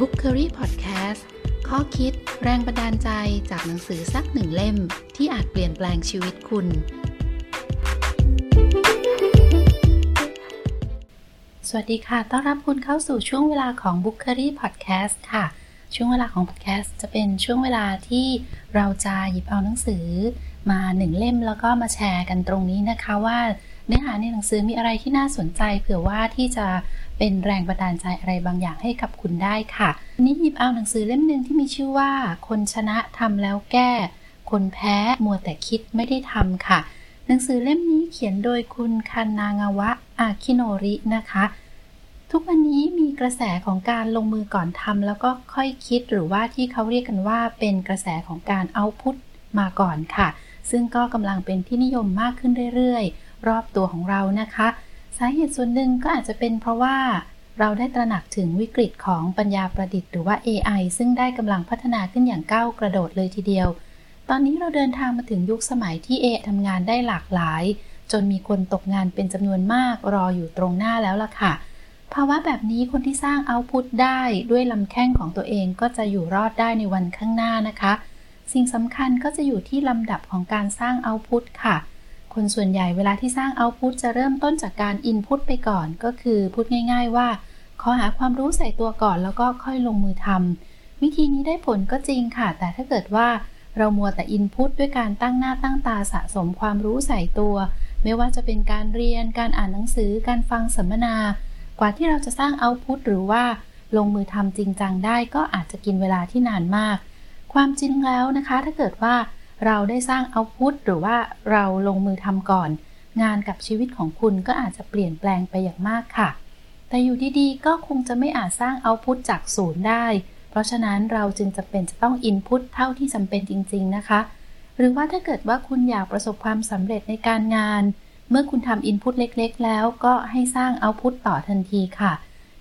Book c u r y Podcast ข้อคิดแรงบันดาลใจจากหนังสือสักหนึ่งเล่ม ที่อาจเปลี่ยนแปลงชีวิตคุณ สวัสดีค่ะ ต้อนรับคุณเข้าสู่ช่วงเวลาของ Book c u r y Podcast ค่ะ ช่วงเวลาของ Podcast จะเป็นช่วงเวลาที่เราจะหยิบเอาหนังสือ มาหนึ่งเล่มแล้วก็มาแชร์กันตรงนี้นะคะว่า เนื้อหาในหนังสือมีอะไรที่น่าสนใจเผื่อว่าที่จะเป็นแรงบันดาลใจอะไรบางอย่างให้กับคุณได้ค่ะนี้หยิบเอาหนังสือเล่มหนึ่งที่มีชื่อว่า คนชนะทำแล้วแก้ คนแพ้มัวแต่คิดไม่ได้ทำค่ะ หนังสือเล่มนี้เขียนโดยคุณคันนางาวะอาคิโนรินะคะ ทุกวันนี้มีกระแสของการลงมือก่อนทำแล้วก็ค่อยคิดหรือว่าที่เขาเรียกกันว่าเป็นกระแสของการเอาพุทมาก่อนค่ะ ซึ่งก็กำลังเป็นที่นิยมมากขึ้นเรื่อยๆ รอบตัวของเรานะคะ สาเหตุส่วนหนึ่งก็อาจจะเป็นเพราะว่าเราได้ตระหนักถึงวิกฤตของปัญญาประดิษฐ์หรือว่า AI ซึ่งได้กำลังพัฒนาขึ้นอย่างก้าวกระโดดเลยทีเดียว ตอนนี้เราเดินทางมาถึงยุคสมัยที่ AI ทำงานได้หลากหลาย จนมีคนตกงานเป็นจำนวนมากรออยู่ตรงหน้าแล้วล่ะค่ะ ภาวะแบบนี้คนที่สร้างเอาพุตได้ด้วยลำแข้งของตัวเองก็จะอยู่รอดได้ในวันข้างหน้านะคะ สิ่งสำคัญก็จะอยู่ที่ลำดับของการสร้างเอาพุตค่ะ คนส่วนใหญ่เวลาที่สร้างเอาพุตจะเริ่มต้นจากการอินพุตไปก่อน ก็คือพูดง่าย ๆ ว่าขอหาความรู้ใส่ตัวก่อนแล้วก็ค่อยลงมือทำวิธีนี้ได้ผลก็จริงค่ะ แต่ถ้าเกิดว่าเรามัวแต่อินพุตด้วยการตั้งหน้าตั้งตาสะสมความรู้ใส่ตัว ไม่ว่าจะเป็นการเรียน การอ่านหนังสือ การฟังสัมมนา กว่าที่เราจะสร้างเอาพุตหรือว่าลงมือทำจริงจังได้ก็อาจจะกินเวลาที่นานมาก ความจริงแล้วนะคะ ถ้าเกิดว่า เราได้สร้างเอาพุตหรือว่าเราลงมือทำก่อน งานกับชีวิตของคุณก็อาจจะเปลี่ยนแปลงไปอย่างมากค่ะ แต่อยู่ดีๆก็คงจะไม่อาจสร้างเอาพุตจากศูนย์ได้ เพราะฉะนั้นเราจึงจะเป็นจะต้องอินพุตเท่าที่จำเป็นจริง ๆนะคะ หรือว่าถ้าเกิดว่าคุณอยากประสบความสำเร็จในการงาน เมื่อคุณทำอินพุตเล็กๆ แล้วก็ให้สร้างเอาพุตต่อทันทีค่ะ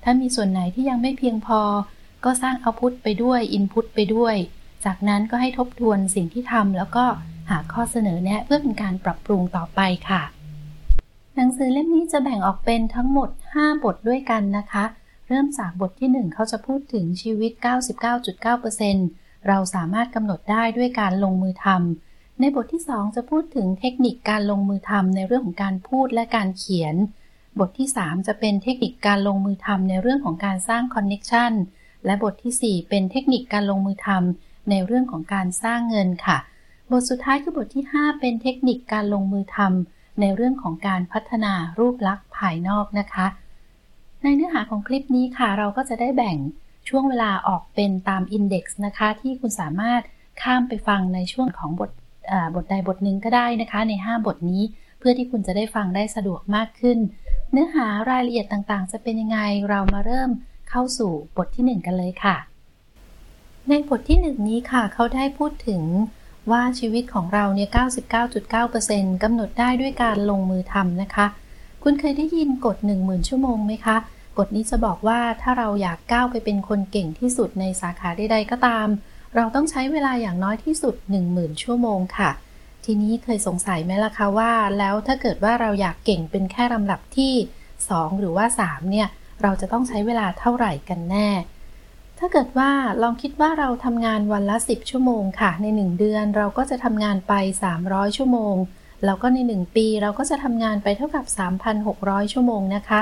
ถ้ามีส่วนไหนที่ยังไม่เพียงพอ ก็สร้างเอาพุตไปด้วยอินพุตไปด้วย จากนั้นก็ให้ทบทวนสิ่งที่ทำแล้วก็หาข้อเสนอแนะเพื่อเป็นการปรับปรุงต่อไปค่ะ หนังสือเล่มนี้จะแบ่งออกเป็นทั้งหมด 5 บทด้วยกันนะคะ เริ่มจากบทที่ 1 เขาจะพูดถึงชีวิต 99.9%เราสามารถกำหนดได้ด้วยการลงมือทำในบทที่ 2 จะพูดถึงเทคนิคการลงมือทำในเรื่องของการพูดและการเขียน บทที่ 3 จะเป็นเทคนิคการลงมือทำในเรื่องของการสร้าง connection และบทที่ 4 เป็นเทคนิคการลงมือทำ ในเรื่องของการสร้างเงินค่ะ บทสุดท้ายคือบทที่ 5 เป็นเทคนิคการลงมือทำในเรื่องของการพัฒนารูปลักษณ์ภายนอกนะคะ ในเนื้อหาของคลิปนี้ค่ะ เราก็จะได้แบ่งช่วงเวลาออกเป็นตาม index นะคะ ที่คุณสามารถข้ามไปฟังในช่วงของบทบทใดบทหนึ่งก็ได้นะคะ ใน 5 บทนี้ เพื่อที่คุณจะได้ฟังได้สะดวกมากขึ้น เนื้อหารายละเอียดต่างๆ จะเป็นยังไงเรามาเริ่มเข้าสู่บทที่ 1 กันเลยค่ะ ในบทที่หนึ่งนี้ค่ะ เขาได้พูดถึงว่าชีวิตของเราเนี่ย 99.9%กำหนดได้ด้วยการลงมือทำนะคะ คุณเคยได้ยินกฎ 10,000 ชั่วโมงไหมคะ กฎนี้จะบอกว่าถ้าเราอยากก้าวไปเป็นคนเก่งที่สุดในสาขาใดๆก็ตาม เราต้องใช้เวลาอย่างน้อยที่สุด 10,000 ชั่วโมงค่ะ ทีนี้เคยสงสัยไหมล่ะคะว่า แล้วถ้าเกิดว่าเราอยากเก่งเป็นแค่ลำดับที่ 2 หรือว่า 3 เนี่ย เราจะต้องใช้เวลาเท่าไหร่กันแน่ ถ้าเกิดว่าลองคิดว่าเราทำงานวันละ 10 ชั่วโมงค่ะ ใน 1 เดือนเราก็จะทำงานไป 300 ชั่วโมง แล้วก็ใน 1 ปีเราก็จะทำงานไปเท่ากับ 3,600 ชั่วโมงนะคะ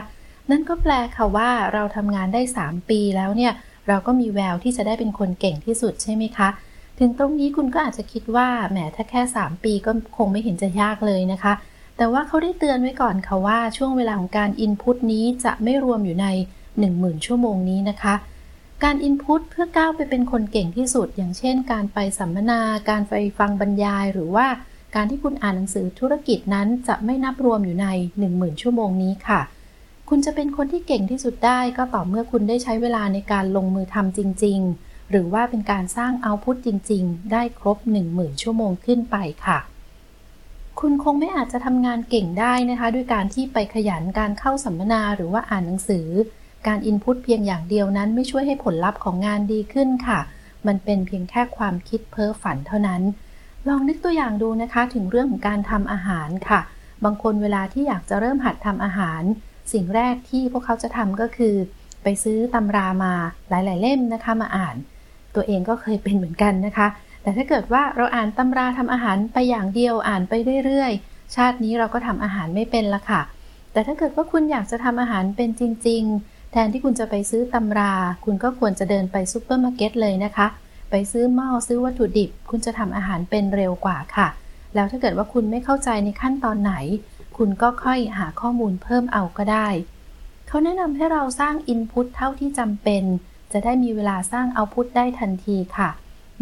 นั่นก็แปลค่ะว่าเราทำงานได้ 3 ปีแล้วเนี่ย เราก็มีแววที่จะได้เป็นคนเก่งที่สุดใช่ไหมคะ ถึงตรงนี้คุณก็อาจจะคิดว่าแหมถ้าแค่ 3 ปีก็คงไม่เห็นจะยากเลยนะคะ แต่ว่าเขาได้เตือนไว้ก่อนค่ะว่าช่วงเวลาของการอินพุตนี้จะไม่รวมอยู่ใน 10,000 ชั่วโมงนี้นะคะ การอินพุตเพื่อก้าวไปเป็นคนเก่งที่สุด อย่างเช่น การไปสัมมนา การไปฟังบรรยาย หรือว่าการที่คุณอ่านหนังสือธุรกิจนั้นจะไม่นับรวมอยู่ใน 10,000 ชั่วโมงนี้ค่ะ คุณจะเป็นคนที่เก่งที่สุดได้ก็ต่อเมื่อคุณได้ใช้เวลาในการลงมือทำจริง ๆ หรือว่าเป็นการสร้างเอาพุตจริง ๆ ได้ครบ 10,000 ชั่วโมงขึ้นไปค่ะ คุณคงไม่อาจจะทำงานเก่งได้นะคะ ด้วยการที่ไปขยันการเข้าสัมมนาหรือว่าอ่านหนังสือ การอินพุตเพียงอย่างเดียวนั้นไม่ช่วยให้ผลลัพธ์ของงานดีขึ้นค่ะ มันเป็นเพียงแค่ความคิดเพ้อฝันเท่านั้น ลองนึกตัวอย่างดูนะคะถึงเรื่องของการทำอาหารค่ะ บางคนเวลาที่อยากจะเริ่มหัดทำอาหาร สิ่งแรกที่พวกเขาจะทำก็คือ ไปซื้อตำรามาหลาย ๆ เล่มนะคะมาอ่าน ตัวเองก็เคยเป็นเหมือนกันนะคะ แต่ถ้าเกิดว่าเราอ่านตำราทำอาหารไปอย่างเดียวอ่านไปเรื่อยๆ ชาตินี้เราก็ทำอาหารไม่เป็นละค่ะ แต่ถ้าเกิดว่าคุณอยากจะทำอาหารเป็นจริง ๆ แทนที่คุณจะไปซื้อตำรา คุณก็ควรจะเดินไปซูเปอร์มาร์เก็ตเลยนะคะ ไปซื้อหม้อซื้อวัตถุดิบ คุณจะทำอาหารเป็นเร็วกว่าค่ะ แล้วถ้าเกิดว่าคุณไม่เข้าใจในขั้นตอนไหน คุณก็ค่อยหาข้อมูลเพิ่มเอาก็ได้ เขาแนะนำให้เราสร้าง input เท่าที่จำเป็น จะได้มีเวลาสร้าง output ได้ทันทีค่ะ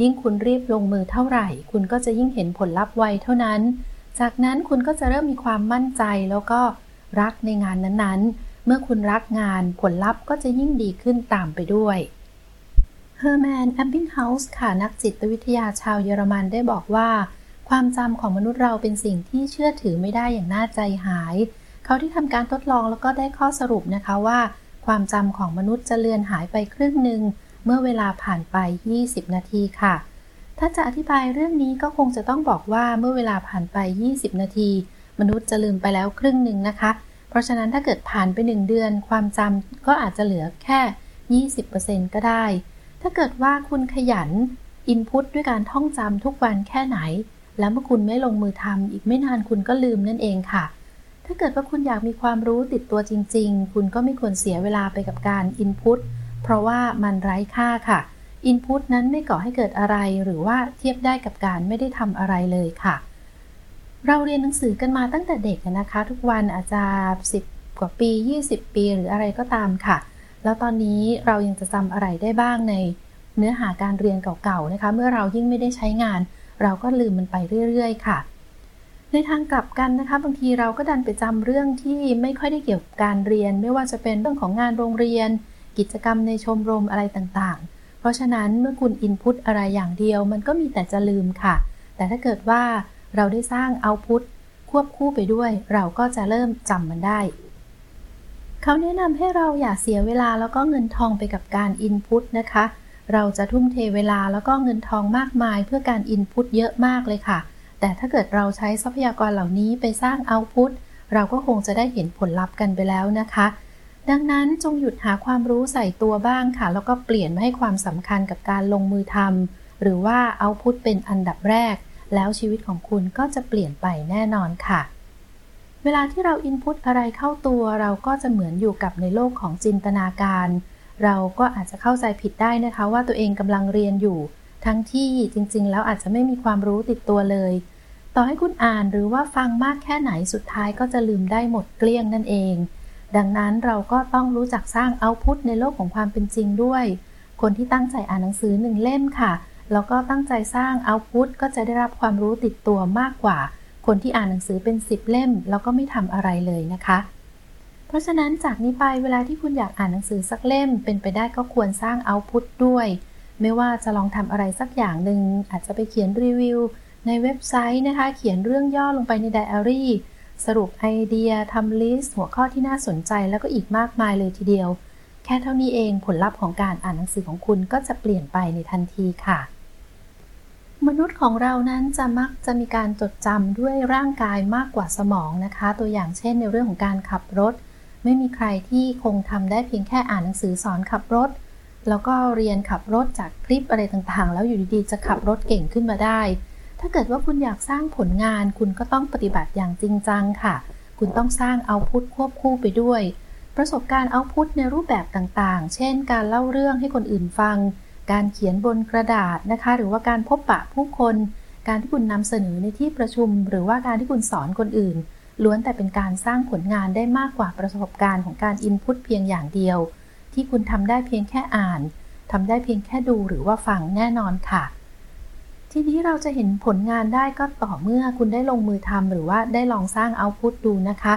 ยิ่งคุณรีบลงมือเท่าไหร่ คุณก็จะยิ่งเห็นผลลัพธ์ไวเท่านั้น จากนั้นคุณก็จะเริ่มมีความมั่นใจแล้วก็รักในงานนั้นๆ เมื่อคุณรักงานผลลัพธ์ก็จะยิ่งดีขึ้นตามไปด้วยเฮอร์แมน เอบบิงเฮาส์ค่ะนักจิตวิทยาชาวเยอรมันได้บอกว่า ความจำของมนุษย์เราเป็นสิ่งที่เชื่อถือไม่ได้อย่างน่าใจหาย เขาที่ทำการทดลองแล้วก็ได้ข้อสรุปนะคะว่า ความจำของมนุษย์จะเลือนหายไปครึ่งหนึ่งเมื่อเวลาผ่านไป 20 นาทีค่ะ ถ้าจะอธิบายเรื่องนี้ก็คงจะต้องบอกว่าเมื่อเวลาผ่านไป 20 นาที มนุษย์จะลืมไปแล้วครึ่งหนึ่งนะคะ เพราะฉะนั้นถ้าเกิดผ่านไป 1 เดือน ความจำก็อาจจะเหลือแค่ 20%ก็ได้ ถ้าเกิดว่าคุณขยันอินพุตด้วยการท่องจำทุกวันแค่ไหน แล้วเมื่อคุณไม่ลงมือทำอีกไม่นานคุณก็ลืมนั่นเองค่ะ ถ้าเกิดว่าคุณอยากมีความรู้ติดตัวจริง ๆ คุณก็ไม่ควรเสียเวลาไปกับการอินพุตเพราะว่ามันไร้ค่าค่ะอินพุตนั้นไม่ก่อให้เกิดอะไรหรือว่าเทียบได้กับการไม่ได้ทำอะไรเลยค่ะ เราเรียนหนังสือกันมาตั้งแต่เด็กนะคะ ทุกวันอาจจะ 10 กว่าปี 20 ปีหรืออะไรก็ตามค่ะ แล้วตอนนี้เรายังจะจำอะไรได้บ้างในเนื้อหาการเรียนเก่าๆนะคะ เมื่อเรายิ่งไม่ได้ใช้งาน เราก็ลืมมันไปเรื่อยๆ ค่ะ ในทางกลับกันนะคะ บางทีเราก็ดันไปจำเรื่องที่ไม่ค่อยได้เกี่ยวกับการเรียน ไม่ว่าจะเป็นเรื่องของงานโรงเรียน กิจกรรมในชมรมอะไรต่างๆ เพราะฉะนั้นเมื่อคุณอินพุตอะไรอย่างเดียว มันก็มีแต่จะลืมค่ะ แต่ถ้าเกิดว่า เราได้สร้างเอาพุตควบคู่ไปด้วย เราก็จะเริ่มจำมันได้ เขาแนะนำให้เราอย่าเสียเวลาแล้วก็เงินทองไปกับการอินพุตนะคะ เราจะทุ่มเทเวลาแล้วก็เงินทองมากมายเพื่อการอินพุตเยอะมากเลยค่ะ แต่ถ้าเกิดเราใช้ทรัพยากรเหล่านี้ไปสร้างเอาพุตเราก็คงจะได้เห็นผลลัพธ์กันไปแล้วนะคะ ดังนั้นจงหยุดหาความรู้ใส่ตัวบ้างค่ะ แล้วก็เปลี่ยนมาให้ความสำคัญกับการลงมือทำหรือว่าเอาพุตเป็นอันดับแรก แล้วชีวิตของคุณก็จะเปลี่ยนไปแน่นอนค่ะ เวลาที่เราอินพุตอะไรเข้าตัวเราก็จะเหมือนอยู่กับในโลกของจินตนาการ เราก็อาจจะเข้าใจผิดได้นะคะ ว่าตัวเองกำลังเรียนอยู่ ทั้งที่จริงๆ แล้วอาจจะไม่มีความรู้ติดตัวเลย ต่อให้คุณอ่านหรือว่าฟังมากแค่ไหนสุดท้ายก็จะลืมได้หมดเกลี้ยงนั่นเอง ดังนั้นเราก็ต้องรู้จักสร้างเอาพุทในโลกของความเป็นจริงด้วย คนที่ตั้งใจอ่านหนังสือหนึ่งเล่มค่ะ แล้วก็ตั้งใจสร้าง output ก็จะได้รับความรู้ติดตัวมากกว่า คนที่อ่านหนังสือเป็นสิบเล่ม แล้วก็ไม่ทำอะไรเลยนะคะ เพราะฉะนั้นจากนี้ไปเวลาที่คุณอยากอ่านหนังสือสักเล่ม เป็นไปได้ก็ควรสร้าง output ด้วย ไม่ว่าจะลองทำอะไรสักอย่างหนึ่งอาจจะไปเขียนรีวิวในเว็บไซต์นะคะ เขียนเรื่องย่อลงไปในไดอารี่สรุปไอเดียทำ list หัวข้อที่น่าสนใจแล้วก็อีกมากมายเลยทีเดียว แค่เท่านี้เองผลลัพธ์ของการอ่านหนังสือของคุณก็จะเปลี่ยนไปในทันทีค่ะ มนุษย์ของเรานั้นจะมักจะมีการจดจำด้วยร่างกายมากกว่าสมองนะคะ ตัวอย่างเช่นในเรื่องของการขับรถ ไม่มีใครที่คงทำได้เพียงแค่อ่านหนังสือสอนขับรถ แล้วก็เรียนขับรถจากคลิปอะไรต่างๆ แล้วอยู่ดีๆ จะขับรถเก่งขึ้นมาได้ ถ้าเกิดว่าคุณอยากสร้างผลงาน คุณก็ต้องปฏิบัติอย่างจริงจังค่ะ คุณต้องสร้างเอาพุทควบคู่ไปด้วย ประสบการณ์เอาพุทในรูปแบบต่างๆ เช่น การเล่าเรื่องให้คนอื่นฟัง การเขียนบนกระดาษนะคะ หรือว่าการพบปะผู้คน การที่คุณนำเสนอในที่ประชุม หรือว่าการที่คุณสอนคนอื่น ล้วนแต่เป็นการสร้างผลงานได้มากกว่าประสบการณ์ของการอินพุตเพียงอย่างเดียว ที่คุณทำได้เพียงแค่อ่านทำได้เพียงแค่ดูหรือว่าฟังแน่นอนค่ะ ทีนี้เราจะเห็นผลงานได้ก็ต่อเมื่อคุณได้ลงมือทำหรือว่าได้ลองสร้างเอาพุตดูนะคะ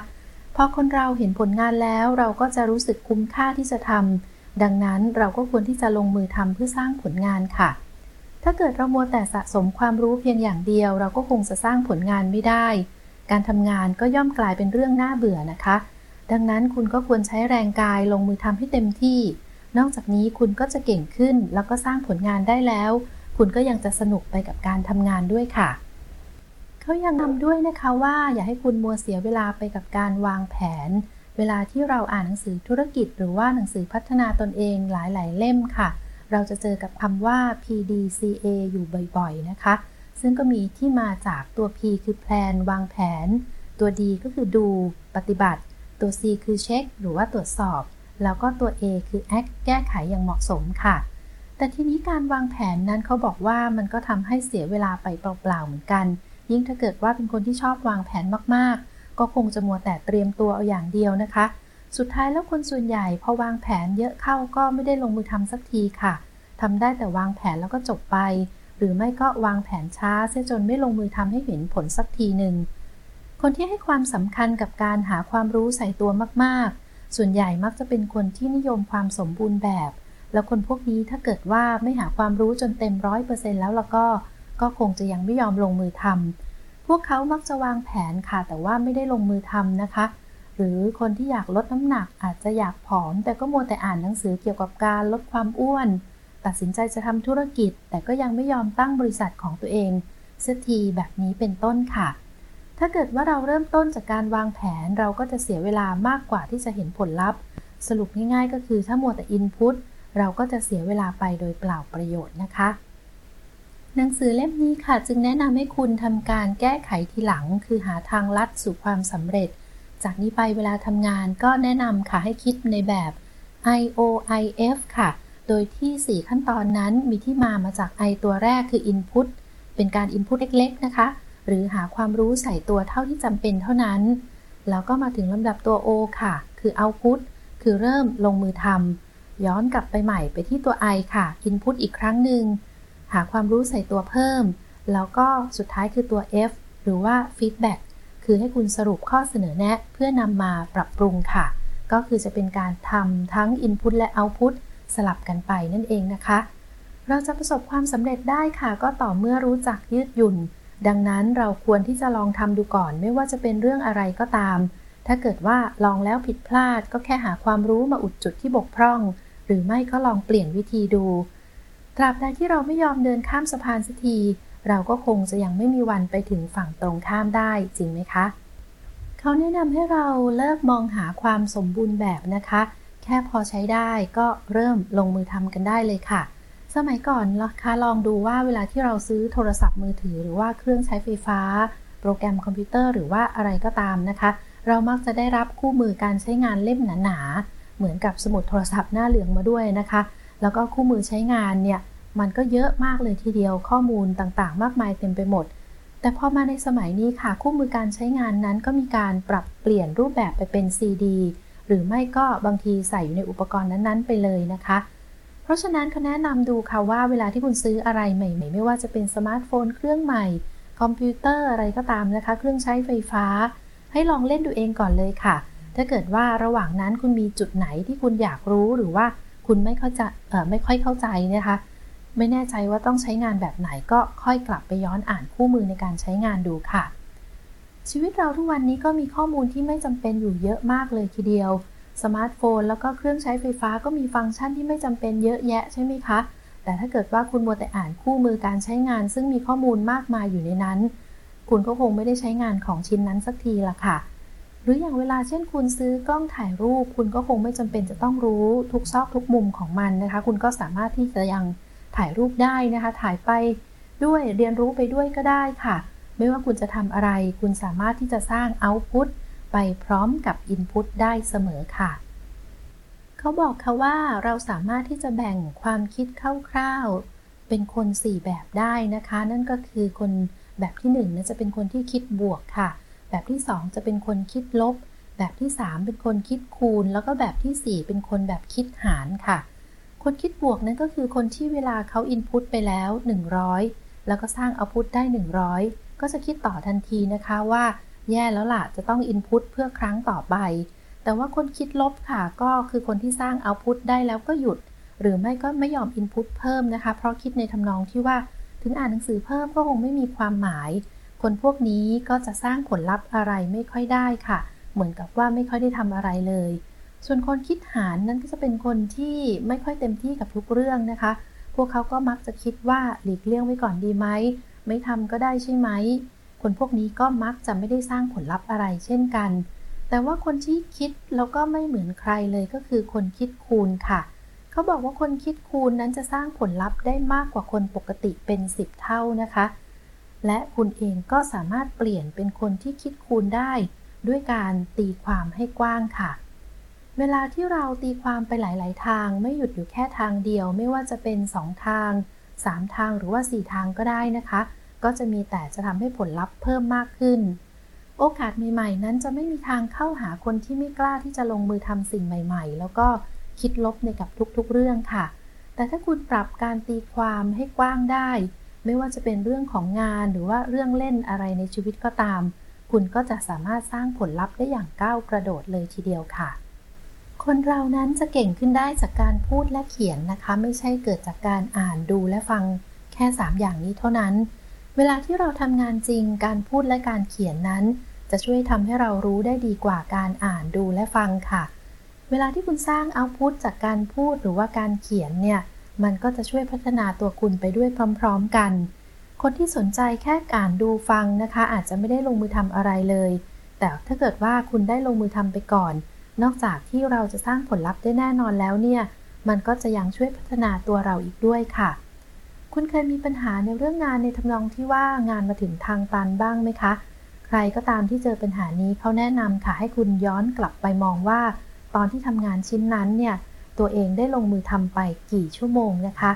พอคนเราเห็นผลงานแล้วเราก็จะรู้สึกคุ้มค่าที่จะทำ ดังนั้นเราก็ควรที่จะลงมือทำเพื่อสร้างผลงานค่ะ ถ้าเกิดเรามัวแต่สะสมความรู้เพียงอย่างเดียว เราก็คงจะสร้างผลงานไม่ได้ การทำงานก็ย่อมกลายเป็นเรื่องน่าเบื่อนะคะ ดังนั้นคุณก็ควรใช้แรงกายลงมือทำให้เต็มที่ นอกจากนี้คุณก็จะเก่งขึ้น แล้วก็สร้างผลงานได้แล้ว คุณก็ยังจะสนุกไปกับการทำงานด้วยค่ะเขายังนำด้วยนะคะว่าอย่าให้คุณมัวเสียเวลาไปกับการวางแผน เวลาที่เราอ่านหนังสือธุรกิจ หรือว่าหนังสือพัฒนาตนเองหลาย ๆ เล่มค่ะ เราจะเจอกับคำว่า PDCA อยู่บ่อย ๆ นะคะ ซึ่งก็มีที่มาจากตัว P คือแพลนวางแผน ตัว D ก็คือดูปฏิบัติ ตัว C คือเช็ค หรือว่าตรวจสอบ แล้วก็ตัว A คือ act แก้ไขอย่างเหมาะสมค่ะ แต่ทีนี้การวางแผนนั้นเขาบอกว่ามันก็ทำให้เสียเวลาไปเปล่าๆเหมือนกัน ยิ่งถ้าเกิดว่าเป็นคนที่ชอบวางแผนมากๆ ก็คงจะมัวแต่เตรียมตัวเอาอย่างเดียวนะคะ สุดท้ายแล้วคนส่วนใหญ่พอวางแผนเยอะเข้าก็ไม่ได้ลงมือทำสักทีค่ะทำได้แต่วางแผนแล้วก็จบไป หรือไม่ก็วางแผนช้าเสียจนไม่ลงมือทำให้เห็นผลสักทีหนึ่งคนที่ให้ความสำคัญกับการหาความรู้ใส่ตัวมากๆ ส่วนใหญ่มักจะเป็นคนที่นิยมความสมบูรณ์แบบ แล้วคนพวกนี้ถ้าเกิดว่าไม่หาความรู้จนเต็มร้อยเปอร์เซ็นต์แล้วแล้วก็ ก็คงจะยังไม่ยอมลงมือทำ พวกเขามักจะวางแผนค่ะ แต่ว่าไม่ได้ลงมือทำนะคะ หรือคนที่อยากลดน้ำหนักอาจจะอยากผอม แต่ก็มัวแต่อ่านหนังสือเกี่ยวกับการลดความอ้วน ตัดสินใจจะทำธุรกิจ แต่ก็ยังไม่ยอมตั้งบริษัทของตัวเองสักทีแบบนี้เป็นต้นค่ะ ถ้าเกิดว่าเราเริ่มต้นจากการวางแผนเราก็จะเสียเวลามากกว่าที่จะเห็นผลลัพธ์ สรุปง่ายๆ ก็คือถ้ามัวแต่อินพุตเราก็จะเสียเวลาไปโดยเปล่าประโยชน์นะคะ หนังสือเล่มนี้ค่ะจึงแนะนำให้คุณทำการแก้ไขทีหลัง คือหาทางลัดสู่ความสำเร็จ จากนี้ไปเวลาทำงานก็แนะนำค่ะให้คิดในแบบ IOIF ค่ะ โดยที่ 4 ขั้นตอนนั้นมีที่มามาจาก I ตัวแรกคือ Input เป็นการ Input เล็กๆ นะคะ หรือหาความรู้ใส่ตัวเท่าที่จำเป็นเท่านั้น แล้วก็มาถึงลำดับตัว O ค่ะ คือ Output คือเริ่มลงมือทำย้อนกลับไปใหม่ไปที่ตัว I ค่ะ Input อีกครั้งหนึ่ง หาความรู้ใส่ตัวเพิ่ม แล้วก็สุดท้ายคือตัว F หรือว่า Feedback คือให้คุณสรุปข้อเสนอแนะเพื่อนำมาปรับปรุงค่ะ ก็คือจะเป็นการทำทั้ง Input และ Output สลับกันไปนั่นเองนะคะ เราจะประสบความสำเร็จได้ค่ะ ก็ต่อเมื่อรู้จักยืดหยุ่น ดังนั้นเราควรที่จะลองทำดูก่อน ไม่ว่าจะเป็นเรื่องอะไรก็ตาม ถ้าเกิดว่าลองแล้วผิดพลาด ก็แค่หาความรู้มาอุดจุดที่บกพร่อง หรือไม่ก็ลองเปลี่ยนวิธีดู ตราบใดที่เราไม่ยอมเดินข้ามสะพานสักที เราก็คงจะยังไม่มีวันไปถึงฝั่งตรงข้ามได้จริงไหมคะ เขาแนะนำให้เราเลิกมองหาความสมบูรณ์แบบนะคะ แค่พอใช้ได้ก็เริ่มลงมือทำกันได้เลยค่ะ สมัยก่อนนะคะลองดูว่าเวลาที่เราซื้อโทรศัพท์มือถือ หรือว่าเครื่องใช้ไฟฟ้า โปรแกรมคอมพิวเตอร์หรือว่าอะไรก็ตามนะคะ เรามักจะได้รับคู่มือการใช้งานเล่มหนาๆเหมือนกับสมุดโทรศัพท์หน้าเหลืองมาด้วยนะคะ แล้วก็คู่มือใช้งานเนี่ย มันก็เยอะมากเลยทีเดียวข้อมูลต่างๆ มากมายเต็มไปหมด แต่พอมาในสมัยนี้ค่ะ คู่มือการใช้งานนั้นก็มีการปรับเปลี่ยนรูปแบบไปเป็นซีดีหรือไม่ก็บางทีใส่อยู่ในอุปกรณ์นั้นๆ ไปเลยนะคะ เพราะฉะนั้นเขาแนะนำดูค่ะว่าเวลาที่คุณซื้ออะไรใหม่ๆ ไม่ว่าจะเป็นสมาร์ทโฟนเครื่องใหม่ คอมพิวเตอร์อะไรก็ตามนะคะ เครื่องใช้ไฟฟ้า ให้ลองเล่นดูเองก่อนเลยค่ะ ถ้าเกิดว่าระหว่างนั้นคุณมีจุดไหนที่คุณอยากรู้หรือว่า คุณไม่เข้าใจไม่ค่อยเข้าใจนะคะ ไม่แน่ใจว่าต้องใช้งานแบบไหนก็ค่อยกลับไปย้อนอ่านคู่มือในการใช้งานดูค่ะ ชีวิตเราทุกวันนี้ก็มีข้อมูลที่ไม่จำเป็นอยู่เยอะมากเลยทีเดียว สมาร์ทโฟน แล้วก็เครื่องใช้ไฟฟ้าก็มีฟังก์ชันที่ไม่จำเป็นเยอะแยะใช่ไหมคะ แต่ถ้าเกิดว่าคุณมัวแต่อ่านคู่มือการใช้งาน ซึ่งมีข้อมูลมากมายอยู่ในนั้น คุณก็คงไม่ได้ใช้งานของชิ้นนั้นสักทีละค่ะ หรืออย่างเวลาเช่นคุณซื้อกล้องถ่ายรูป คุณก็คงไม่จำเป็นจะต้องรู้ทุกซอกทุกมุมของมันนะคะ คุณก็สามารถที่จะยังถ่ายรูปได้นะคะ ถ่ายไปด้วยเรียนรู้ไปด้วยก็ได้ค่ะ ไม่ว่าคุณจะทำอะไร คุณสามารถที่จะสร้างเอาต์พุตไปพร้อมกับอินพุตได้เสมอค่ะ เขาบอกค่ะว่าเราสามารถที่จะแบ่งความคิดคร่าวๆเป็นคน 4 แบบได้นะคะ นั่นก็คือคนแบบที่1นนะจะเป็นคนที่คิดบวกค่ะ แบบที่ 2 จะเป็นคนคิดลบ แบบที่ 3 เป็นคนคิดคูณ แล้วก็แบบที่ 4 เป็นคนแบบคิดหารค่ะ คนคิดบวกนั้นก็คือคนที่เวลาเขาอินพุตไปแล้ว 100 แล้วก็สร้างเอาพุตได้ 100 ก็จะคิดต่อทันทีนะคะว่า แย่แล้วล่ะจะต้องอินพุตเพื่อครั้งต่อไป แต่ว่าคนคิดลบค่ะก็คือคนที่สร้างเอาพุตได้แล้วก็หยุด หรือไม่ก็ไม่ยอมอินพุตเพิ่มนะคะ เพราะคิดในทำนองที่ว่าถึงอ่านหนังสือเพิ่มก็คงไม่มีความหมาย คนพวกนี้ก็จะสร้างผลลัพธ์อะไรไม่ค่อยได้ค่ะ เหมือนกับว่าไม่ค่อยได้ทำอะไรเลย ส่วนคนคิดหารนั้นก็จะเป็นคนที่ไม่ค่อยเต็มที่กับทุกเรื่องนะคะ พวกเขาก็มักจะคิดว่าหลีกเลี่ยงไว้ก่อนดีไหม ไม่ทำก็ได้ใช่ไหม คนพวกนี้ก็มักจะไม่ได้สร้างผลลัพธ์อะไรเช่นกัน แต่แต่ว่าคนที่คิดแล้วก็ไม่เหมือนใครเลยก็คือคนคิดคูณค่ะเขาบอกว่าคนคิดคูณนั้นจะสร้างผลลัพธ์ได้มากกว่าคนปกติเป็น 10 เท่านะคะ และคุณเองก็สามารถเปลี่ยนเป็นคนที่คิดคูณได้ ด้วยการตีความให้กว้างค่ะ เวลาที่เราตีความไปหลาย ๆ ทางไม่หยุดอยู่แค่ทางเดียว ไม่ว่าจะเป็น 2 ทาง 3 ทางหรือว่า 4 ทางก็ได้นะคะ ก็จะมีแต่จะทำให้ผลลัพธ์เพิ่มมากขึ้น โอกาสใหม่ ๆ นั้นจะไม่มีทางเข้าหาคนที่ไม่กล้าที่จะลงมือทำสิ่งใหม่ ๆ แล้วก็คิดลบในกับทุกๆ เรื่องค่ะ แต่ถ้าคุณปรับการตีความให้กว้างได้ ไม่ว่าจะเป็นเรื่องของงานหรือว่าเรื่องเล่นอะไรในชีวิตก็ตาม คุณก็จะสามารถสร้างผลลัพธ์ได้อย่างก้าวกระโดดเลยทีเดียวค่ะ คนเรานั้นจะเก่งขึ้นได้จากการพูดและเขียนนะคะ ไม่ใช่เกิดจากการอ่านดูและฟังแค่ 3 อย่างนี้เท่านั้น เวลาที่เราทำงานจริง การพูดและการเขียนนั้น จะช่วยทำให้เรารู้ได้ดีกว่าการอ่านดูและฟังค่ะ เวลาที่คุณสร้างเอาพุทจากการพูดหรือว่าการเขียนเนี่ย มันก็จะช่วยพัฒนาตัวคุณไปด้วยพร้อมๆกัน คนที่สนใจแค่อ่านดูฟังนะคะ อาจจะไม่ได้ลงมือทำอะไรเลย แต่ถ้าเกิดว่าคุณได้ลงมือทำไปก่อน นอกจากที่เราจะสร้างผลลัพธ์ได้แน่นอนแล้วเนี่ย มันก็จะยังช่วยพัฒนาตัวเราอีกด้วยค่ะ คุณเคยมีปัญหาในเรื่องงานในทำนองที่ว่างานมาถึงทางตันบ้างไหมคะ ใครก็ตามที่เจอปัญหานี้เขาแนะนำค่ะให้คุณย้อนกลับไปมองว่า ตอนที่ทำงานชิ้นนั้นเนี่ย ตัวเองได้ลงมือทำไปกี่ชั่วโมงนะคะ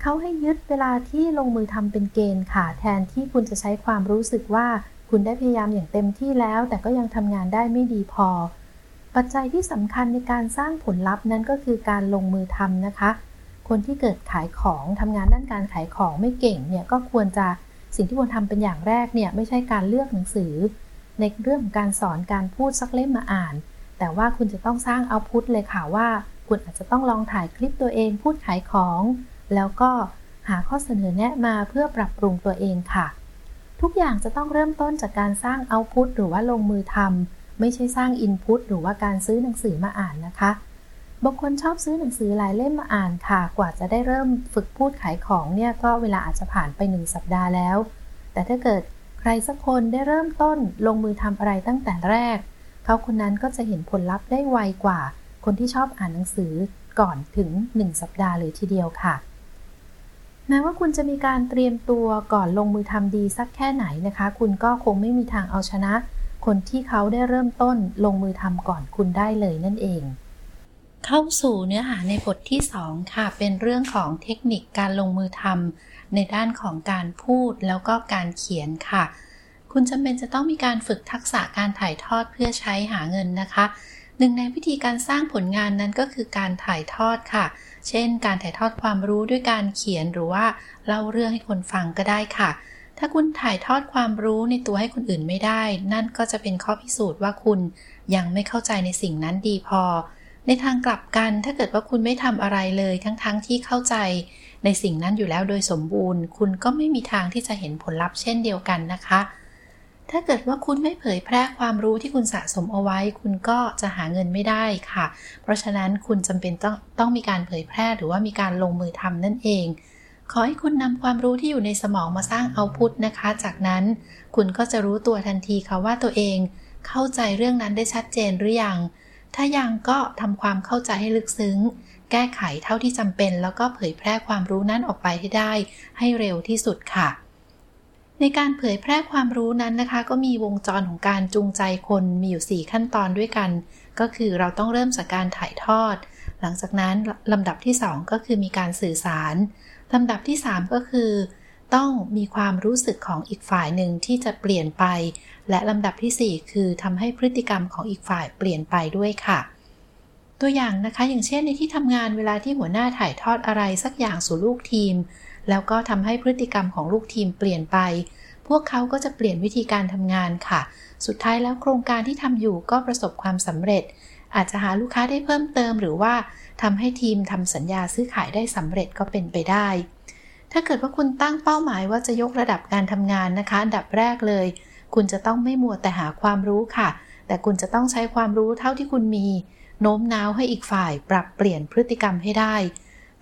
เขาให้ยึดเวลาที่ลงมือทำเป็นเกณฑ์ค่ะ แทนที่คุณจะใช้ความรู้สึกว่าคุณได้พยายามอย่างเต็มที่แล้ว แต่ก็ยังทำงานได้ไม่ดีพอ ปัจจัยที่สำคัญในการสร้างผลลัพธ์นั้นก็คือการลงมือทำนะคะ คนที่เกิดขายของทำงานด้านการขายของไม่เก่งเนี่ยก็ควรจะสิ่งที่ควรทำเป็นอย่างแรกเนี่ยไม่ใช่การเลือกหนังสือ ในเรื่องของการสอนการพูดสักเล่มมาอ่าน แต่ว่าคุณจะต้องสร้างเอาพุทเลยค่ะว่า คุณอาจจะต้องลองถ่ายคลิปตัวเองพูดขายของ แล้วก็หาข้อเสนอแนะมาเพื่อปรับปรุงตัวเองค่ะ ทุกอย่างจะต้องเริ่มต้นจากการสร้างเอาพุทหรือว่าลงมือทำไม่ใช่สร้างอินพุตหรือว่าการซื้อหนังสือมาอ่านนะคะบางคนชอบซื้อหนังสือหลายเล่มมาอ่านค่ะ กว่าจะได้เริ่มฝึกพูดขายของเนี่ยก็เวลาอาจจะผ่านไปหนึ่งสัปดาห์แล้ว แต่ถ้าเกิดใครสักคนได้เริ่มต้นลงมือทำอะไรตั้งแต่แรก เขาคนนั้นก็จะเห็นผลลัพธ์ได้ไวกว่า คนที่ชอบอ่านหนังสือก่อนถึง 1 สัปดาห์เลยทีเดียวค่ะ แม้ว่าคุณจะมีการเตรียมตัวก่อนลงมือทำดีสักแค่ไหนนะคะ คุณก็คงไม่มีทางเอาชนะ คนที่เขาได้เริ่มต้นลงมือทำก่อนคุณได้เลยนั่นเอง เข้าสู่เนื้อหาในบทที่ 2 ค่ะ เป็นเรื่องของเทคนิคการลงมือทำในด้านของการพูดแล้วก็การเขียนค่ะ คุณจำเป็นจะต้องมีการฝึกทักษะการถ่ายทอดเพื่อใช้หาเงินนะคะ หนึ่งในวิธีการสร้างผลงานนั้นก็คือการถ่ายทอดค่ะ เช่น การถ่ายทอดความรู้ด้วยการเขียนหรือว่าเล่าเรื่องให้คนฟังก็ได้ค่ะ ถ้าคุณถ่ายทอดความรู้ในตัวให้คนอื่นไม่ได้ นั่นก็จะเป็นข้อพิสูจน์ว่าคุณยังไม่เข้าใจในสิ่งนั้นดีพอ ในทางกลับกันถ้าเกิดว่าคุณไม่ทำอะไรเลยทั้งๆทที่เข้าใจ ในสิ่งนั้นอยู่แล้วโดยสมบูรณ์ คุณก็ไม่มีทางที่จะเห็นผลลัพธ์เช่นเดียวกันนะคะ ถ้าเกิดว่าคุณไม่เผยแพร่ความรู้ที่คุณสะสมเอาไว้ คุณก็จะหาเงินไม่ได้ค่ะ เพราะฉะนั้นคุณจำเป็นต้องต้องมีการเผยแพร่หรือว่ามีการลงมือทำนั่นเอง ขอให้คุณนำความรู้ที่อยู่ในสมองมาสร้างเอาพุทนะคะ จากนั้นคุณก็จะรู้ตัวทันทีค่ะว่าตัวเอง เข้าใจเรื่องนั้นได้ชัดเจนหรือยัง ถ้ายังก็ทำความเข้าใจให้ลึกซึ้ง แก้ไขเท่าที่จำเป็น แล้วก็เผยแพร่ความรู้นั้นออกไปให้ได้ ให้เร็วที่สุดค่ะ ในการเผยแพร่ความรู้นั้นนะคะ ก็มีวงจรของการจูงใจคนมีอยู่ 4 ขั้นตอนด้วยกัน ก็คือเราต้องเริ่มจากการถ่ายทอด หลังจากนั้นลำดับที่ 2 ก็คือมีการสื่อสารลำดับที่ 3 ก็คือ ต้องมีความรู้สึกของอีกฝ่ายหนึ่งที่จะเปลี่ยนไป และลำดับที่ 4 คือทำให้พฤติกรรมของอีกฝ่ายเปลี่ยนไปด้วยค่ะ ตัวอย่างนะคะอย่างเช่นในที่ทำงานเวลาที่หัวหน้าถ่ายทอดอะไรสักอย่างสู่ลูกทีม แล้วก็ทำให้พฤติกรรมของลูกทีมเปลี่ยนไป พวกเขาก็จะเปลี่ยนวิธีการทำงานค่ะ สุดท้ายแล้วโครงการที่ทำอยู่ก็ประสบความสำเร็จ อาจจะหาลูกค้าได้เพิ่มเติม หรือว่าทำให้ทีมทำสัญญาซื้อขายได้สำเร็จก็เป็นไปได้ ถ้าเกิดว่าคุณตั้งเป้าหมายว่าจะยกระดับการทำงานนะคะ อันดับแรกเลย คุณจะต้องไม่มัวแต่หาความรู้ค่ะ แต่คุณจะต้องใช้ความรู้เท่าที่คุณมีโน้มน้าวให้อีกฝ่ายปรับเปลี่ยนพฤติกรรมให้ได้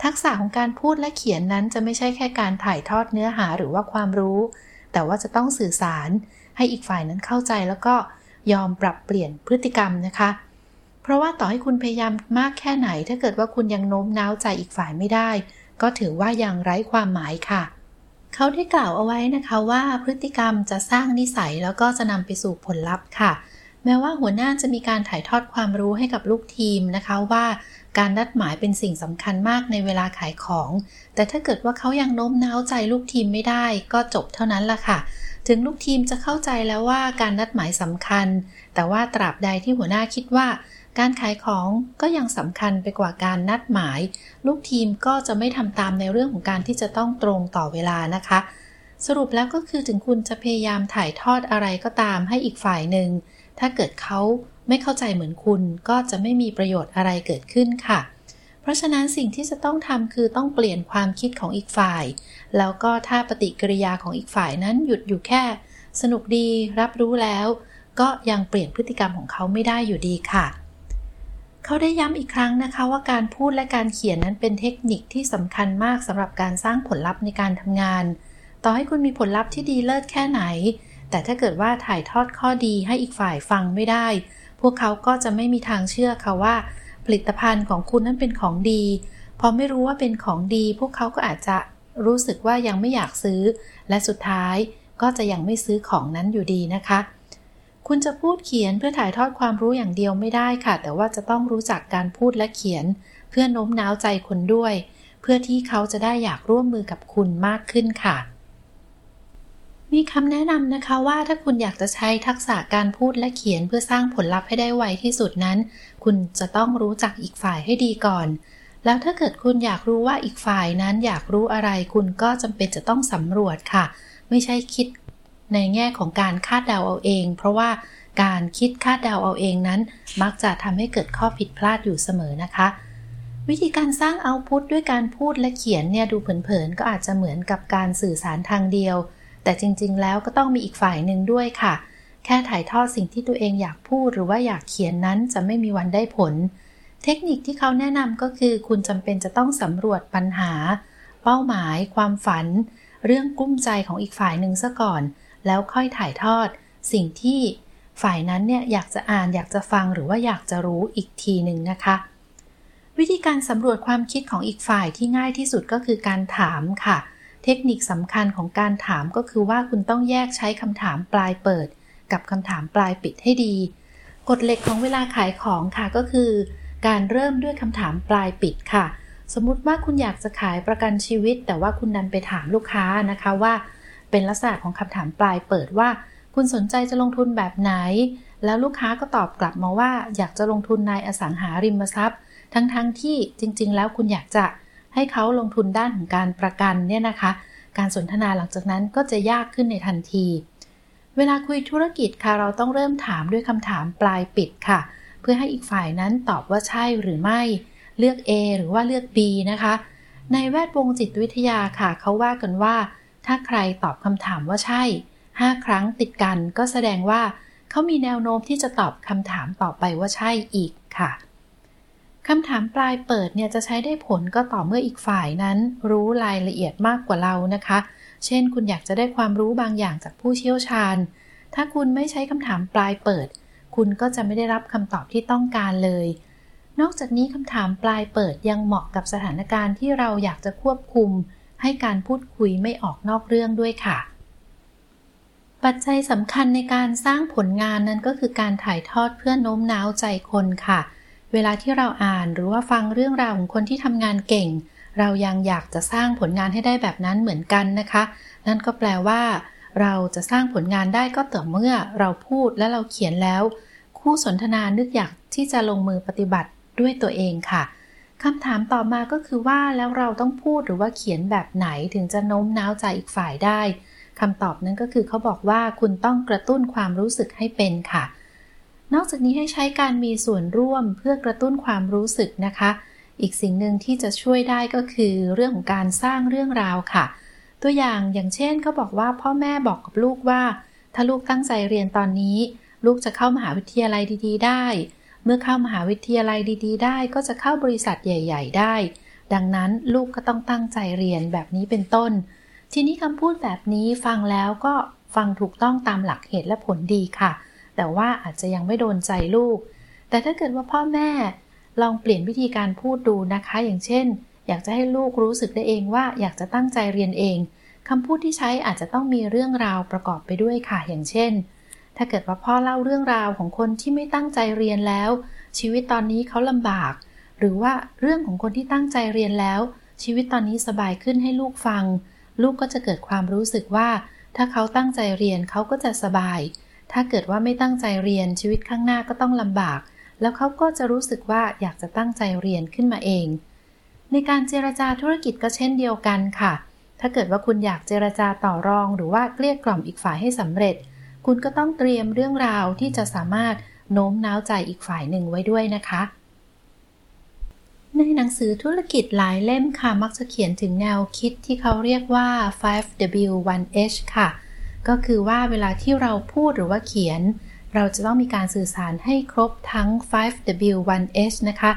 ทักษะของการพูดและเขียนนั้นจะไม่ใช่แค่การถ่ายทอดเนื้อหาหรือว่าความรู้ แต่ว่าจะต้องสื่อสารให้อีกฝ่ายนั้นเข้าใจแล้วก็ยอมปรับเปลี่ยนพฤติกรรมนะคะ เพราะว่าต่อให้คุณพยายามมากแค่ไหน ถ้าเกิดว่าคุณยังโน้มน้าวใจอีกฝ่ายไม่ได้ ก็ถือว่ายังไร้ความหมายค่ะ เขาได้กล่าวเอาไว้นะคะว่าพฤติกรรมจะสร้างนิสัยแล้วก็จะนำไปสู่ผลลัพธ์ค่ะ แม้ว่าหัวหน้าจะมีการถ่ายทอดความรู้ให้กับลูกทีมนะคะว่า การนัดหมายเป็นสิ่งสำคัญมากในเวลาขายของ แต่ถ้าเกิดว่าเขายังโน้มน้าวใจลูกทีมไม่ได้ ก็จบเท่านั้นละค่ะ ถึงลูกทีมจะเข้าใจแล้วว่าการนัดหมายสำคัญ แต่ว่าตราบใดที่หัวหน้าคิดว่า การขายของก็ยังสำคัญไปกว่าการนัดหมาย ลูกทีมก็จะไม่ทำตามในเรื่องของการที่จะต้องตรงต่อเวลานะคะ สรุปแล้วก็คือถึงคุณจะพยายามถ่ายทอดอะไรก็ตามให้อีกฝ่ายหนึ่งถ้าเกิดเขา ไม่เข้าใจเหมือนคุณก็จะไม่มีประโยชน์อะไรเกิดขึ้นค่ะ เพราะฉะนั้นสิ่งที่จะต้องทำคือต้องเปลี่ยนความคิดของอีกฝ่าย แล้วก็ถ้าปฏิกิริยาของอีกฝ่ายนั้นหยุดอยู่แค่ สนุกดีรับรู้แล้ว ก็ยังเปลี่ยนพฤติกรรมของเขาไม่ได้อยู่ดีค่ะเขาได้ย้ำอีกครั้งนะคะว่าการพูดและการเขียนนั้นเป็นเทคนิคที่สำคัญมากสำหรับการสร้างผลลัพธ์ในการทำงาน ต่อให้คุณมีผลลัพธ์ที่ดีเลิศแค่ไหน แต่ถ้าเกิดว่าถ่ายทอดข้อดีให้อีกฝ่ายฟังไม่ได้ วกเขาก็จะไม่มีทางเชื่อค่ะว่า ผลิตภัณฑ์ของคุณนั้นเป็นของดี พอไม่รู้ว่าเป็นของดี พวกเขาก็อาจจะรู้สึกว่ายังไม่อยากซื้อ และสุดท้ายก็จะยังไม่ซื้อของนั้นอยู่ดีนะคะ คุณจะพูดเขียนเพื่อถ่ายทอดความรู้อย่างเดียวไม่ได้ค่ะ แต่ว่าจะต้องรู้จักการพูดและเขียน เพื่อโน้มน้าวใจคนด้วย เพื่อที่เขาจะได้อยากร่วมมือกับคุณมากขึ้นค่ะ มีคำแนะนำนะคะว่าถ้าคุณอยากจะใช้ทักษะการพูดและเขียนเพื่อสร้างผลลัพธ์ให้ได้ไวที่สุดนั้น คุณจะต้องรู้จักอีกฝ่ายให้ดีก่อน แล้วถ้าเกิดคุณอยากรู้ว่าอีกฝ่ายนั้นอยากรู้อะไร คุณก็จำเป็นจะต้องสำรวจค่ะ ไม่ใช่คิดในแง่ของการคาดเดาเอาเอง เพราะว่าการคิดคาดเดาเอาเองนั้น มักจะทำให้เกิดข้อผิดพลาดอยู่เสมอนะคะ วิธีการสร้างเอาพุตด้วยการพูดและเขียนเนี่ยดูเผินๆก็อาจจะเหมือนกับการสื่อสารทางเดียว แต่จริงๆ แล้วก็ต้องมีอีกฝ่ายหนึ่งด้วยค่ะ แค่ถ่ายทอดสิ่งที่ตัวเองอยากพูดหรือว่าอยากเขียนนั้นจะไม่มีวันได้ผล เทคนิคที่เขาแนะนำก็คือ คุณจำเป็นจะต้องสำรวจปัญหา เป้าหมาย ความฝัน เรื่องกุ้มใจของอีกฝ่ายหนึ่งซะก่อน แล้วค่อยถ่ายทอด สิ่งที่ฝ่ายนั้นเนี่ยอยากจะอ่านอยากจะฟังหรือว่าอยากจะรู้อีกทีหนึ่งนะคะ วิธีการสำรวจความคิดของอีกฝ่ายที่ง่ายที่สุดก็คือการถามค่ะเเทคนิคสำคัญของการถามก็คือว่าคุณต้องแยกใช้คำถามปลายเปิด กับคำถามปลายปิดให้ดี กฎเหล็กของเวลาขายของค่ะก็คือ การเริ่มด้วยคำถามปลายปิดค่ะ สมมุติว่าคุณอยากจะขายประกันชีวิต แต่ว่าคุณดันไปถามลูกค้านะคะว่า เป็นลักษณะของคำถามปลายเปิดว่า คุณสนใจจะลงทุนแบบไหน แล้วลูกค้าก็ตอบกลับมาว่า อยากจะลงทุนในอสังหาริมทรัพย์ ทั้งๆทที่จริง ๆ แล้วคุณอยากจะ ให้เขาลงทุนด้านของการประกันเนี่ยนะคะ การสนทนาหลังจากนั้นก็จะยากขึ้นในทันที เวลาคุยธุรกิจค่ะเราต้องเริ่มถามด้วยคำถามปลายปิดค่ะ เพื่อให้อีกฝ่ายนั้นตอบว่าใช่หรือไม่ เลือก A หรือว่าเลือก B นะคะ ในแวดวงจิตวิทยาค่ะเขาว่ากันว่า ถ้าใครตอบคำถามว่าใช่ 5 ครั้งติดกันก็แสดงว่าเขามีแนวโน้มที่จะตอบคำถามต่อไปว่าใช่อีกค่ะ คำถามปลายเปิดเนี่ยจะใช้ได้ผลก็ต่อเมื่ออีกฝ่ายนั้น รู้รายละเอียดมากกว่าเรานะคะ เช่น คุณอยากจะได้ความรู้บางอย่างจากผู้เชี่ยวชาญ ถ้าคุณไม่ใช้คำถามปลายเปิด คุณก็จะไม่ได้รับคำตอบที่ต้องการเลย นอกจากนี้คำถามปลายเปิดยังเหมาะกับสถานการณ์ที่เราอยากจะควบคุม ให้การพูดคุยไม่ออกนอกเรื่องด้วยค่ะ ปัจจัยสำคัญในการสร้างผลงานนั้นก็คือการถ่ายทอดเพื่อโน้มน้าวใจคนค่ะเวลาที่เราอ่านหรือว่าฟังเรื่องราวของคนที่ทำงานเก่ง เรายังอยากจะสร้างผลงานให้ได้แบบนั้นเหมือนกันนะคะ นั่นก็แปลว่า เราจะสร้างผลงานได้ก็ต่อเมื่อเราพูดและเราเขียนแล้ว คู่สนทนานึกอยากที่จะลงมือปฏิบัติด้วยตัวเองค่ะคำถามต่อมาก็คือว่าแล้วเราต้องพูดหรือว่าเขียนแบบไหนถึงจะโน้มน้าวใจอีกฝ่ายได้คำตอบนั้นก็คือเขาบอกว่าคุณต้องกระตุ้นความรู้สึกให้เป็นค่ะ นอกจากนี้ให้ใช้การมีส่วนร่วมเพื่อกระตุ้นความรู้สึกนะคะ อีกสิ่งหนึ่งที่จะช่วยได้ก็คือเรื่องของการสร้างเรื่องราวค่ะ ตัวอย่างอย่างเช่นเขาบอกว่าพ่อแม่บอกกับลูกว่า ถ้าลูกตั้งใจเรียนตอนนี้ ลูกจะเข้ามหาวิทยาลัยดี ๆ ได้ เมื่อเข้ามหาวิทยาลัยดี ๆ ได้ ก็จะเข้าบริษัทใหญ่ ๆ ได้ ดังนั้นลูกก็ต้องตั้งใจเรียนแบบนี้เป็นต้น ทีนี้คำพูดแบบนี้ฟังแล้วก็ฟังถูกต้องตามหลักเหตุและผลดีค่ะ แต่ว่าอาจจะยังไม่โดนใจลูก แต่ถ้าเกิดว่าพ่อแม่ลองเปลี่ยนวิธีการพูดดูนะคะ อย่างเช่น อยากจะให้ลูกรู้สึกได้เองว่าอยากจะตั้งใจเรียนเองคำพูดที่ใช้อาจจะต้องมีเรื่องราวประกอบไปด้วยค่ะ อย่างเช่น ถ้าเกิดว่าพ่อเล่าเรื่องราวของคนที่ไม่ตั้งใจเรียนแล้ว ชีวิตตอนนี้เขาลำบาก หรือว่าเรื่องของคนที่ตั้งใจเรียนแล้ว ชีวิตตอนนี้สบายขึ้นให้ลูกฟัง ลูกก็จะเกิดความรู้สึกว่า ถ้าเขาตั้งใจเรียนเขาก็จะสบาย ถ้าเกิดว่าไม่ตั้งใจเรียนชีวิตข้างหน้าก็ต้องลำบาก แล้วเขาก็จะรู้สึกว่าอยากจะตั้งใจเรียนขึ้นมาเอง ในการเจรจาธุรกิจก็เช่นเดียวกันค่ะ ถ้าเกิดว่าคุณอยากเจรจาต่อรอง หรือว่าเกลี้ยกล่อมอีกฝ่ายให้สำเร็จ คุณก็ต้องเตรียมเรื่องราวที่จะสามารถโน้มน้าวใจอีกฝ่ายหนึ่งไว้ด้วยนะคะ ในหนังสือธุรกิจหลายเล่มค่ะมักจะเขียนถึงแนวคิดที่เขาเรียกว่า 5W 1H ค่ะ ก็คือว่าเวลาที่เราพูดหรือว่าเขียน เราจะต้องมีการสื่อสารให้ครบทั้ง 5W 1H นะคะ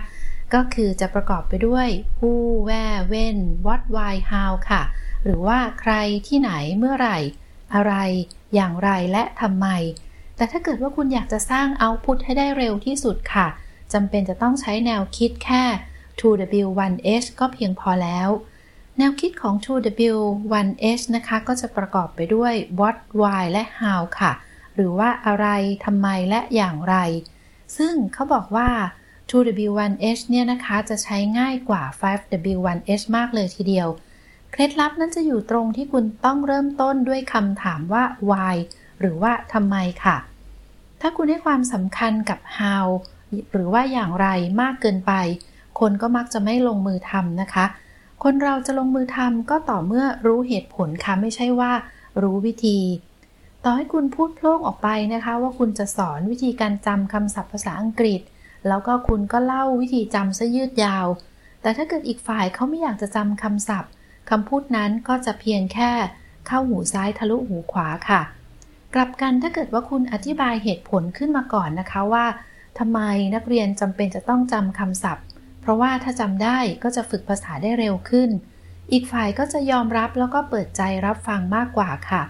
ก็คือจะประกอบไปด้วย who where when what why how ค่ะ หรือว่าใครที่ไหนเมื่อไหร่ อะไร อย่างไรและทำไม แต่ถ้าเกิดว่าคุณอยากจะสร้างเอาพุทให้ได้เร็วที่สุดค่ะจำเป็นจะต้องใช้แนวคิดแค่ 2W1H ก็เพียงพอแล้ว แนวคิดของ 2W1H นะคะก็จะประกอบไปด้วย what why และ how ค่ะ หรือว่าอะไรทำไมและอย่างไร ซึ่งเขาบอกว่า 2W1H เนี่ยนะคะจะใช้ง่ายกว่า 5W1H มากเลยทีเดียว เคล็ดลับนั้นจะอยู่ตรงที่คุณต้องเริ่มต้นด้วยคำถามว่า why หรือว่าทำไมค่ะ ถ้าคุณให้ความสำคัญกับ how หรือว่าอย่างไรมากเกินไป คนก็มักจะไม่ลงมือทำนะคะ คนเราจะลงมือทำก็ต่อเมื่อรู้เหตุผลค่ะไม่ใช่ว่า รู้วิธี ต่อให้คุณพูดโพล่งออกไปนะคะ ว่าคุณจะสอนวิธีการจำคำศัพท์ภาษาอังกฤษ แล้วก็คุณก็เล่าวิธีจำซะยืดยาว แต่ถ้าเกิดอีกฝ่ายเขาไม่อยากจะจำคำศัพท์คำพูดนั้นก็จะเพียงแค่เข้าหูซ้ายทะลุหูขวาค่ะ กลับกันถ้าเกิดว่าคุณอธิบายเหตุผลขึ้นมาก่อนนะคะว่าทำไมนักเรียนจำเป็นจะต้องจำคำศัพท์ ราะว่าถ้าจำได้ก็จะฝึกภาษาได้เร็วขึ้น อีกฝ่ายก็จะยอมรับแล้วก็เปิดใจรับฟังมากกว่าค่ะ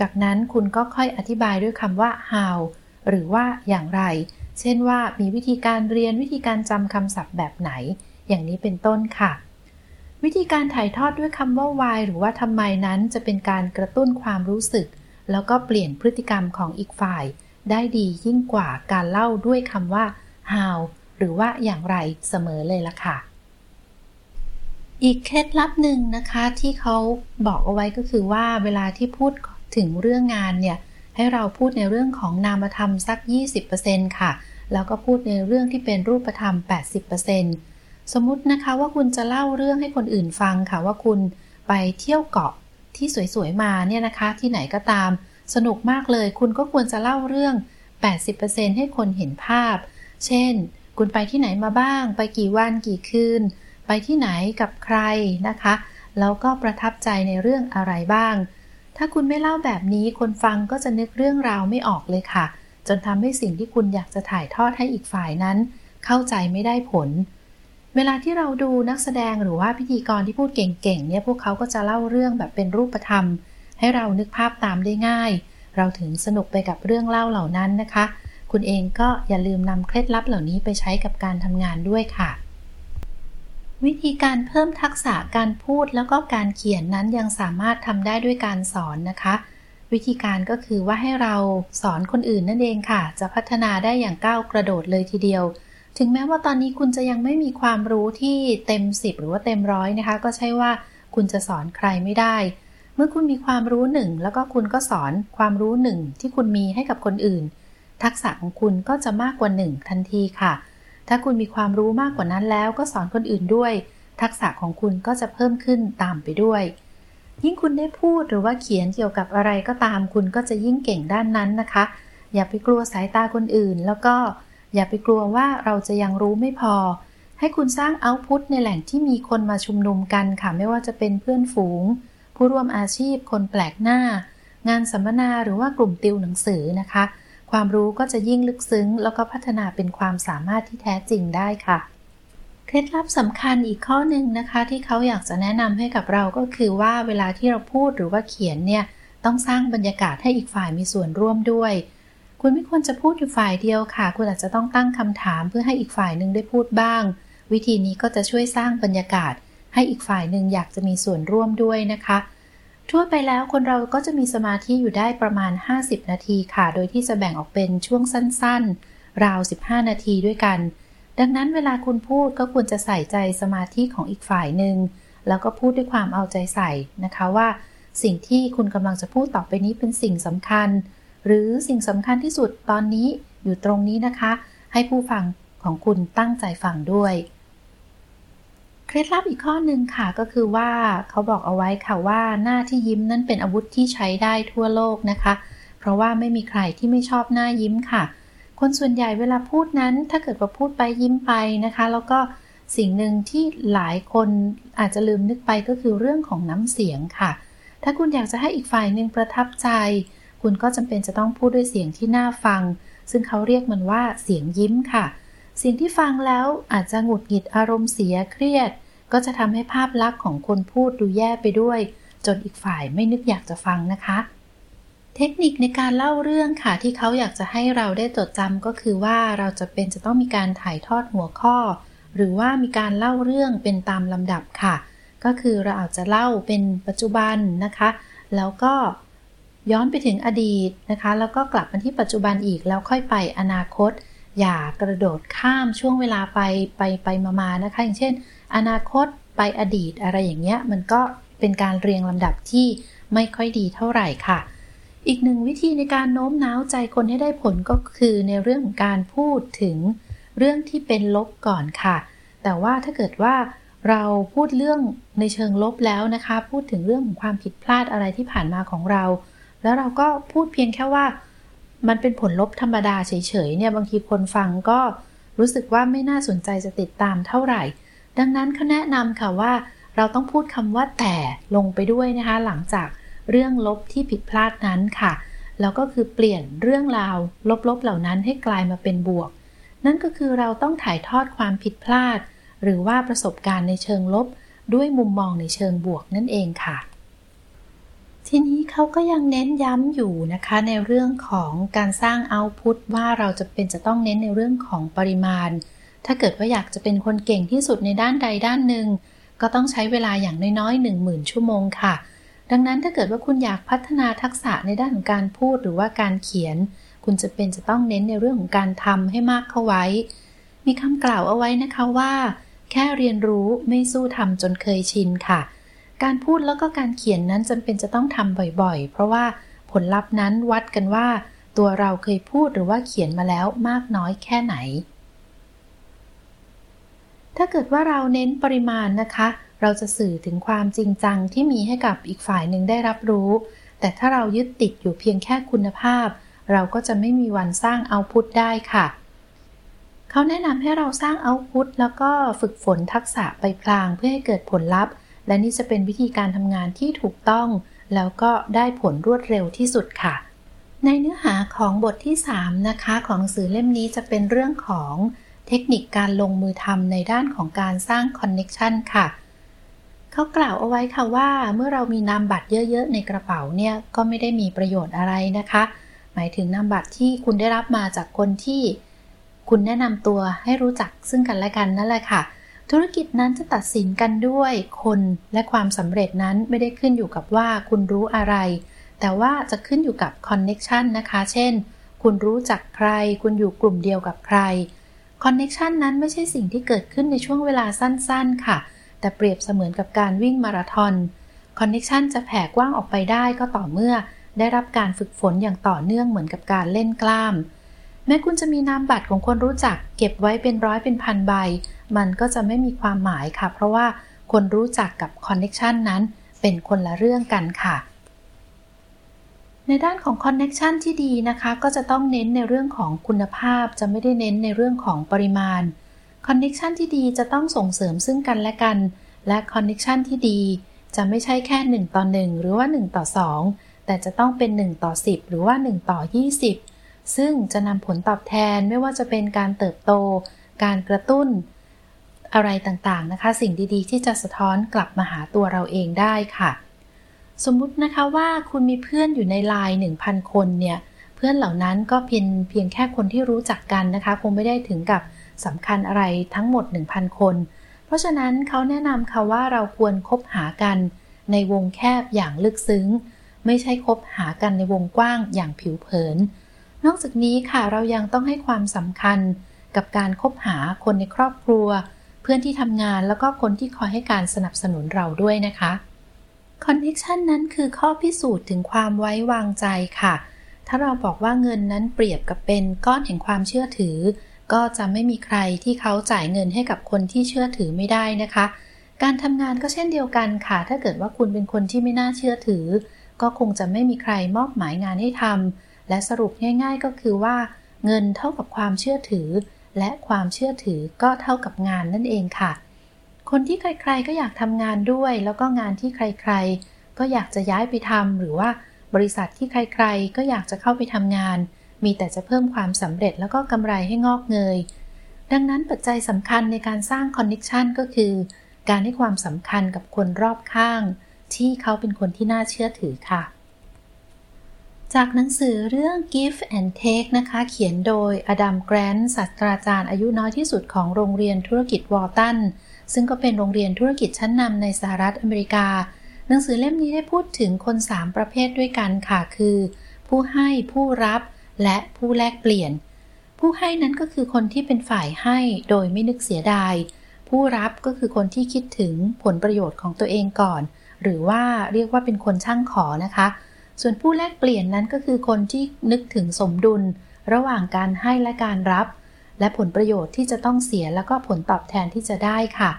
จากนั้นคุณก็ค่อยอธิบายด้วยคำว่า how หรือว่าอย่างไร เช่นว่ามีวิธีการเรียนวิธีการจำคำศัพท์แบบไหน อย่างนี้เป็นต้นค่ะ วิธีการถ่ายทอดด้วยคำว่า why หรือว่าทำไมนั้นจะเป็นการกระตุ้นความรู้สึก แล้วก็เปลี่ยนพฤติกรรมของอีกฝ่าย ได้ดียิ่งกว่าการเล่าด้วยคำว่า how หรือว่าอย่างไรเสมอเลยล่ะค่ะ อีกเคล็ดลับหนึ่งนะคะที่เขาบอกเอาไว้ก็คือว่าเวลาที่พูดถึงเรื่องงานเนี่ยให้เราพูดในเรื่องของนามธรรมสัก 20%ค่ะ แล้วก็พูดในเรื่องที่เป็นรูปธรรม 80%สมมุตินะคะว่าคุณจะเล่าเรื่องให้คนอื่นฟังค่ะว่าคุณไปเที่ยวเกาะที่สวยๆมาเนี่ยนะคะที่ไหนก็ตาม สนุกมากเลย คุณก็ควรจะเล่าเรื่อง 80%ให้คนเห็นภาพ เช่น คุณไปที่ไหนมาบ้าง ไปกี่วันกี่คืน ไปที่ไหนกับใครนะคะ แล้วก็ประทับใจในเรื่องอะไรบ้าง ถ้าคุณไม่เล่าแบบนี้คนฟังก็จะนึกเรื่องราวไม่ออกเลยค่ะ จนทำให้สิ่งที่คุณอยากจะถ่ายทอดให้อีกฝ่ายนั้น เข้าใจไม่ได้ผล เวลาที่เราดูนักแสดงหรือว่าพิธีกรที่พูดเก่งๆเนี่ยพวกเขาก็จะเล่าเรื่องแบบเป็นรูปธรรม ให้เรานึกภาพตามได้ง่าย เราถึงสนุกไปกับเรื่องเล่าเหล่านั้นนะคะ คุณเองก็อย่าลืมนำเคล็ดลับเหล่านี้ไปใช้กับการทำงานด้วยค่ะ วิธีการเพิ่มทักษะการพูดแล้วก็การเขียนนั้นยังสามารถทำได้ด้วยการสอนนะคะ วิธีการก็คือว่าให้เราสอนคนอื่นนั่นเองค่ะ จะพัฒนาได้อย่างก้าวกระโดดเลยทีเดียว ถึงแม้ว่าตอนนี้คุณจะยังไม่มีความรู้ที่เต็ม 10 หรือว่าเต็มร้อยนะคะ ก็ใช่ว่าคุณจะสอนใครไม่ได้เมื่อคุณมีความรู้หนึ่งแล้วก็คุณก็สอนความรู้หนึ่งที่คุณมีให้กับคนอื่น ทักษะของคุณก็จะมากกว่าหนึ่งทันทีค่ะ ถ้าคุณมีความรู้มากกว่านั้นแล้วก็สอนคนอื่นด้วย ทักษะของคุณก็จะเพิ่มขึ้นตามไปด้วย ยิ่งคุณได้พูดหรือว่าเขียนเกี่ยวกับอะไรก็ตาม คุณก็จะยิ่งเก่งด้านนั้นนะคะ อย่าไปกลัวสายตาคนอื่น แล้วก็อย่าไปกลัวว่าเราจะยังรู้ไม่พอ ให้คุณสร้างเอาต์พุตในแหล่งที่มีคนมาชุมนุมกันค่ะ ไม่ว่าจะเป็นเพื่อนฝูง ผู้ร่วมอาชีพ คนแปลกหน้า งานสัมมนาหรือว่ากลุ่มติวหนังสือนะคะ ความรู้ก็จะยิ่งลึกซึ้ง แล้วก็พัฒนาเป็นความสามารถที่แท้จริงได้ค่ะ เคล็ดลับสำคัญอีกข้อหนึ่งนะคะ ที่เขาอยากจะแนะนำให้กับเราก็คือว่าเวลาที่เราพูดหรือว่าเขียนเนี่ยต้องสร้างบรรยากาศให้อีกฝ่ายมีส่วนร่วมด้วย คุณไม่ควรจะพูดอยู่ฝ่ายเดียวค่ะ คุณอาจจะต้องตั้งคำถามเพื่อให้อีกฝ่ายหนึ่งได้พูดบ้าง วิธีนี้ก็จะช่วยสร้างบรรยากาศ ให้อีกฝ่ายหนึ่งอยากจะมีส่วนร่วมด้วยนะคะ ทั่วไปแล้วคนเราก็จะมีสมาธิอยู่ได้ประมาณ 50 นาทีค่ะ โดยที่จะแบ่งออกเป็นช่วงสั้นๆ ราว 15 นาทีด้วยกัน ดังนั้นเวลาคุณพูดก็ควรจะใส่ใจสมาธิของอีกฝ่ายหนึ่ง แล้วก็พูดด้วยความเอาใจใส่นะคะว่า สิ่งที่คุณกำลังจะพูดต่อไปนี้เป็นสิ่งสำคัญ หรือสิ่งสำคัญที่สุดตอนนี้อยู่ตรงนี้นะคะ ให้ผู้ฟังของคุณตั้งใจฟังด้วย เคล็ดลับอีกข้อหนึ่งค่ะก็คือว่าเขาบอกเอาไว้ค่ะว่าหน้าที่ยิ้มนั้นเป็นอาวุธที่ใช้ได้ทั่วโลกนะคะ เพราะว่าไม่มีใครที่ไม่ชอบหน้ายิ้มค่ะ คนส่วนใหญ่เวลาพูดนั้น ถ้าเกิดว่าพูดไปยิ้มไปนะคะ แล้วก็สิ่งหนึ่งที่หลายคนอาจจะลืมนึกไปก็คือเรื่องของน้ำเสียงค่ะ ถ้าคุณอยากจะให้อีกฝ่ายหนึ่งประทับใจ คุณก็จำเป็นจะต้องพูดด้วยเสียงที่น่าฟัง ซึ่งเขาเรียกมันว่าเสียงยิ้มค่ะเสียงที่ฟังแล้วอาจจะหงุดหงิดอารมณ์เสียเครียด ก็จะทำให้ภาพลักษณ์ของคนพูดดูแย่ไปด้วย จนอีกฝ่ายไม่นึกอยากจะฟังนะคะ เทคนิคในการเล่าเรื่องค่ะที่เขาอยากจะให้เราได้จดจำก็คือว่าเราจะเป็นจะต้องมีการถ่ายทอดหัวข้อ หรือว่ามีการเล่าเรื่องเป็นตามลำดับค่ะ ก็คือเราอาจจะเล่าเป็นปัจจุบันนะคะ แล้วก็ย้อนไปถึงอดีตนะคะ แล้วก็กลับมาที่ปัจจุบันอีกแล้วค่อยไปอนาคต อย่ากระโดดข้ามช่วงเวลาไปไปไปมาๆนะคะ อย่างเช่น อนาคตไปอดีตอะไรอย่างเงี้ยมันก็เป็นการเรียงลำดับที่ไม่ค่อยดีเท่าไหร่ค่ะ อีกหนึ่งวิธีในการโน้มน้าวใจคนให้ได้ผลก็คือในเรื่องของการพูดถึงเรื่องที่เป็นลบก่อนค่ะ แต่ว่าถ้าเกิดว่าเราพูดเรื่องในเชิงลบแล้วนะคะ พูดถึงเรื่องของความผิดพลาดอะไรที่ผ่านมาของเรา แล้วเราก็พูดเพียงแค่ว่า มันเป็นผลลบธรรมดาเฉยๆเนี่ยบางทีคนฟังก็รู้สึกว่าไม่น่าสนใจจะติดตามเท่าไหร่ ดังนั้นเขาแนะนำค่ะว่า เราต้องพูดคำว่าแต่ลงไปด้วยนะคะ หลังจากเรื่องลบที่ผิดพลาดนั้นค่ะ แล้วก็คือเปลี่ยนเรื่องราวลบๆเหล่านั้นให้กลายมาเป็นบวก นั่นก็คือเราต้องถ่ายทอดความผิดพลาด หรือว่าประสบการณ์ในเชิงลบ ด้วยมุมมองในเชิงบวกนั่นเองค่ะ ทีนี้เขาก็ยังเน้นย้ำอยู่นะคะในเรื่องของการสร้างเอาพุตว่าเราจะเป็นจะต้องเน้นในเรื่องของปริมาณ ถ้าเกิดว่าอยากจะเป็นคนเก่งที่สุดในด้านใดด้านหนึ่ง ก็ต้องใช้เวลาอย่างน้อยๆ1 0,000 ชั่วโมงค่ะ ดังนั้นถ้าเกิดว่าคุณอยากพัฒนาทักษะในด้านของการพูดหรือว่าการเขียน คุณจะเป็นจะต้องเน้นในเรื่องของการทำให้มากเข้าไว้ มีคำกล่าวเอาไว้นะคะว่า แค่เรียนรู้ไม่สู้ทำจนเคยชินค่ะ การพูดแล้วก็การเขียนนั้นจำเป็นจะต้องทำบ่อยๆ เพราะว่าผลลัพธ์นั้นวัดกันว่า ตัวเราเคยพูดหรือว่าเขียนมาแล้วมากน้อยแค่ไหน ถ้าเกิดว่าเราเน้นปริมาณนะคะ เราจะสื่อถึงความจริงจังที่มีให้กับอีกฝ่ายหนึ่งได้รับรู้ แต่ถ้าเรายึดติดอยู่เพียงแค่คุณภาพ เราก็จะไม่มีวันสร้างเอาพุทได้ค่ะเขาแนะนำให้เราสร้างเอาพุทแล้วก็ฝึกฝนทักษะไปพลางเพื่อให้เกิดผลลัพธ์ และนี่จะเป็นวิธีการทำงานที่ถูกต้อง แล้วก็ได้ผลรวดเร็วที่สุดค่ะ ในเนื้อหาของบทที่ 3 นะคะ ของหนังสือเล่มนี้จะเป็นเรื่องของเทคนิคการลงมือทำในด้านของการสร้างคอนเน็ชันค่ะเขากล่าวเอาไว้ค่ะว่าเมื่อเรามีนามบัตรเยอะๆ ในกระเป๋าเนี่ยก็ไม่ได้มีประโยชน์อะไรนะคะ หมายถึงนามบัตรที่คุณได้รับมาจากคนที่ คุณแนะนำตัวให้รู้จักซึ่งกันและกันนั่นแหละค่ะ ธุรกิจนั้นจะตัดสินกันด้วยคนและความสำเร็จนั้นไม่ได้ขึ้นอยู่กับว่าคุณรู้อะไร แต่ว่าจะขึ้นอยู่กับ connection นะคะ เช่น คุณรู้จักใคร คุณอยู่กลุ่มเดียวกับใคร connection นั้นไม่ใช่สิ่งที่เกิดขึ้นในช่วงเวลาสั้นๆ ค่ะ แต่เปรียบเสมือนกับการวิ่งมาราธอน connection จะแผ่กว้างออกไปได้ก็ต่อเมื่อ ได้รับการฝึกฝนอย่างต่อเนื่องเหมือนกับการเล่นกล้าม แม้คุณจะมีนามบัตรของคนรู้จัก เก็บไว้เป็นร้อยเป็นพันใบ มันก็จะไม่มีความหมายค่ะ เพราะว่าคนรู้จักกับ connection นั้นเป็นคนละเรื่องกันค่ะ ในด้านของ connection ที่ดีนะคะ ก็จะต้องเน้นในเรื่องของคุณภาพ จะไม่ได้เน้นในเรื่องของปริมาณconnection ที่ดีจะต้องส่งเสริมซึ่งกันและกัน และ connection ที่ดี จะไม่ใช่แค่ 1 ต่อ 1 หรือว่า 1 ต่อ 2 แต่จะต้องเป็น 1 ต่อ 10 หรือว่า 1 ต่อ 20 ซึ่งจะนำผลตอบแทนไม่ว่าจะเป็นการเติบโต การกระตุ้นอะไรต่างๆนะคะ สิ่งดีๆ ที่จะสะท้อนกลับมาหาตัวเราเองได้ค่ะ สมมุตินะคะว่าคุณมีเพื่อนอยู่ในไลน์1,000 คนเนี่ยเพื่อนเหล่านั้นก็เพียงเพียงแค่คนที่รู้จักกันนะคะ คงไม่ได้ถึงกับสำคัญอะไรทั้งหมด 1,000 คน เพราะฉะนั้นเขาแนะนำค่ะว่าเราควรคบหากันในวงแคบอย่างลึกซึ้ง ไม่ใช่คบหากันในวงกว้างอย่างผิวเผิน นอกจากนี้ค่ะเรายังต้องให้ความสำคัญกับการคบหาคนในครอบครัว เพื่อนที่ทำงานแล้วก็คนที่คอยให้การสนับสนุนเราด้วยนะคะคอนเนคชันนั้นคือข้อพิสูจน์ถึงความไว้วางใจค่ะ ถ้าเราบอกว่าเงินนั้นเปรียบกับเป็นก้อนแห่งความเชื่อถือ ก็จะไม่มีใครที่เขาจ่ายเงินให้กับคนที่เชื่อถือไม่ได้นะคะ การทำงานก็เช่นเดียวกันค่ะ ถ้าเกิดว่าคุณเป็นคนที่ไม่น่าเชื่อถือ ก็คงจะไม่มีใครมอบหมายงานให้ทำ และสรุปง่าย ๆ ก็คือว่า เงินเท่ากับความเชื่อถือ และความเชื่อถือก็เท่ากับงานนั่นเองค่ะ คนที่ใครๆก็อยากทำงานด้วย แล้วก็งานที่ใคร ๆ ก็อยากจะย้ายไปทำหรือว่าบริษัทที่ใคร ๆ ก็อยากจะเข้าไปทำงาน มีแต่จะเพิ่มความสำเร็จแล้วก็กำไรให้งอกเงย ดังนั้นปัจจัยสำคัญในการสร้าง connection ก็คือ การให้ความสำคัญกับคนรอบข้าง ที่เขาเป็นคนที่น่าเชื่อถือค่ะ จากหนังสือเรื่อง Give and Take นะคะ เขียนโดยอดัมแกรนต์ศาสตราจารย์อายุน้อยที่สุดของโรงเรียนธุรกิจวอร์ตัน ซึ่งก็เป็นโรงเรียนธุรกิจชั้นนำในสหรัฐอเมริกา หนังสือเล่มนี้ได้พูดถึงคน 3 ประเภทด้วยกันค่ะ คือ ผู้ให้ผู้รับและผู้แลกเปลี่ยน ผู้ให้นั้นก็คือคนที่เป็นฝ่ายให้โดยไม่นึกเสียดาย ผู้รับก็คือคนที่คิดถึงผลประโยชน์ของตัวเองก่อน หรือว่าเรียกว่าเป็นคนช่างขอนะคะ ส่วนผู้แลกเปลี่ยนนั้นก็คือคนที่นึกถึงสมดุล ระหว่างการให้และการรับ และผลประโยชน์ที่จะต้องเสียแล้วก็ผลตอบแทนที่จะได้ค่ะ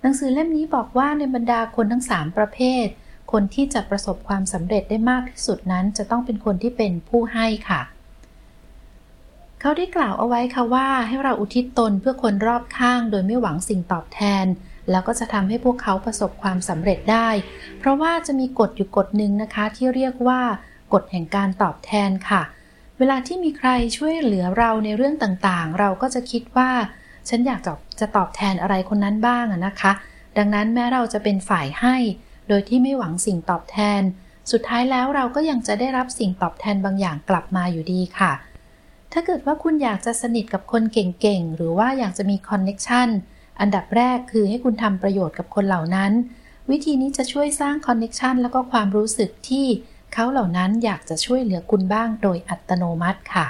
หนังสือเล่มนี้บอกว่าในบรรดาคนทั้ง 3 ประเภท คนที่จะประสบความสำเร็จได้มากที่สุดนั้น จะต้องเป็นคนที่เป็นผู้ให้ค่ะ เขาได้กล่าวเอาไว้ค่ะว่าให้เราอุทิศตนเพื่อคนรอบข้าง โดยไม่หวังสิ่งตอบแทน แล้วก็จะทำให้พวกเขาประสบความสำเร็จได้ เพราะว่าจะมีกฎอยู่กฎหนึ่งนะคะที่เรียกว่ากฎแห่งการตอบแทนค่ะ เวลาที่มีใครช่วยเหลือเราในเรื่องต่างๆ เราก็จะคิดว่า ฉันอยากจะจะตอบแทนอะไรคนนั้นบ้างนะคะ ดังนั้นแม้เราจะเป็นฝ่ายให้ โดยที่ไม่หวังสิ่งตอบแทน สุดท้ายแล้วเราก็ยังจะได้รับสิ่งตอบแทนบางอย่างกลับมาอยู่ดีค่ะถ้าเกิดว่าคุณอยากจะสนิทกับคนเก่งๆ หรือว่าอยากจะมี connection อันดับแรกคือให้คุณทำประโยชน์กับคนเหล่านั้น วิธีนี้จะช่วยสร้าง connection แล้วก็ความรู้สึกที่เขาเหล่านั้นอยากจะช่วยเหลือคุณบ้างโดยอัตโนมัติค่ะ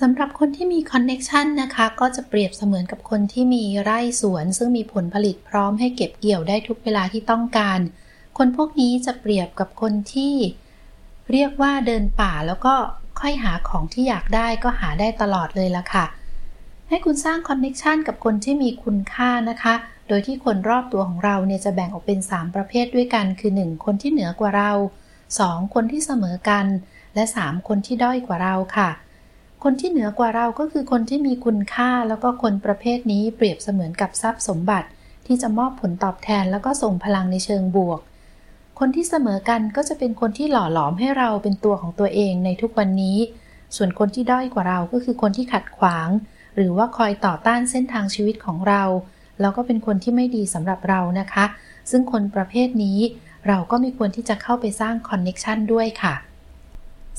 สำหรับคนที่มี connection นะคะ ก็จะเปรียบเสมือนกับคนที่มีไร่สวน ซึ่งมีผลผลิตพร้อมให้เก็บเกี่ยวได้ทุกเวลาที่ต้องการ คนพวกนี้จะเปรียบกับคนที่ เรียกว่าเดินป่าแล้วก็ค่อยหาของที่อยากได้ก็หาได้ตลอดเลยละค่ะ ให้คุณสร้าง connection กับคนที่มีคุณค่านะคะ โดยที่คนรอบตัวของเราเนี่ยจะแบ่งออกเป็น 3 ประเภทด้วยกัน คือ 1 คนที่เหนือกว่าเรา 2 คนที่เสมอกัน และ 3 คนที่ด้อยกว่าเราค่ะ คนที่เหนือกว่าเราก็คือคนที่มีคุณค่า แล้วก็คนประเภทนี้เปรียบเสมือนกับทรัพย์สมบัติ ที่จะมอบผลตอบแทนแล้วก็ส่งพลังในเชิงบวก คนที่เสมอกันก็จะเป็นคนที่หล่อหลอมให้เราเป็นตัวของตัวเองในทุกวันนี้ ส่วนคนที่ด้อยกว่าเราก็คือคนที่ขัดขวาง หรือว่าคอยต่อต้านเส้นทางชีวิตของเราแล้วก็เป็นคนที่ไม่ดีสำหรับเรานะคะ ซึ่งคนประเภทนี้เราก็ไม่ควรที่จะเข้าไปสร้าง connection ด้วยค่ะ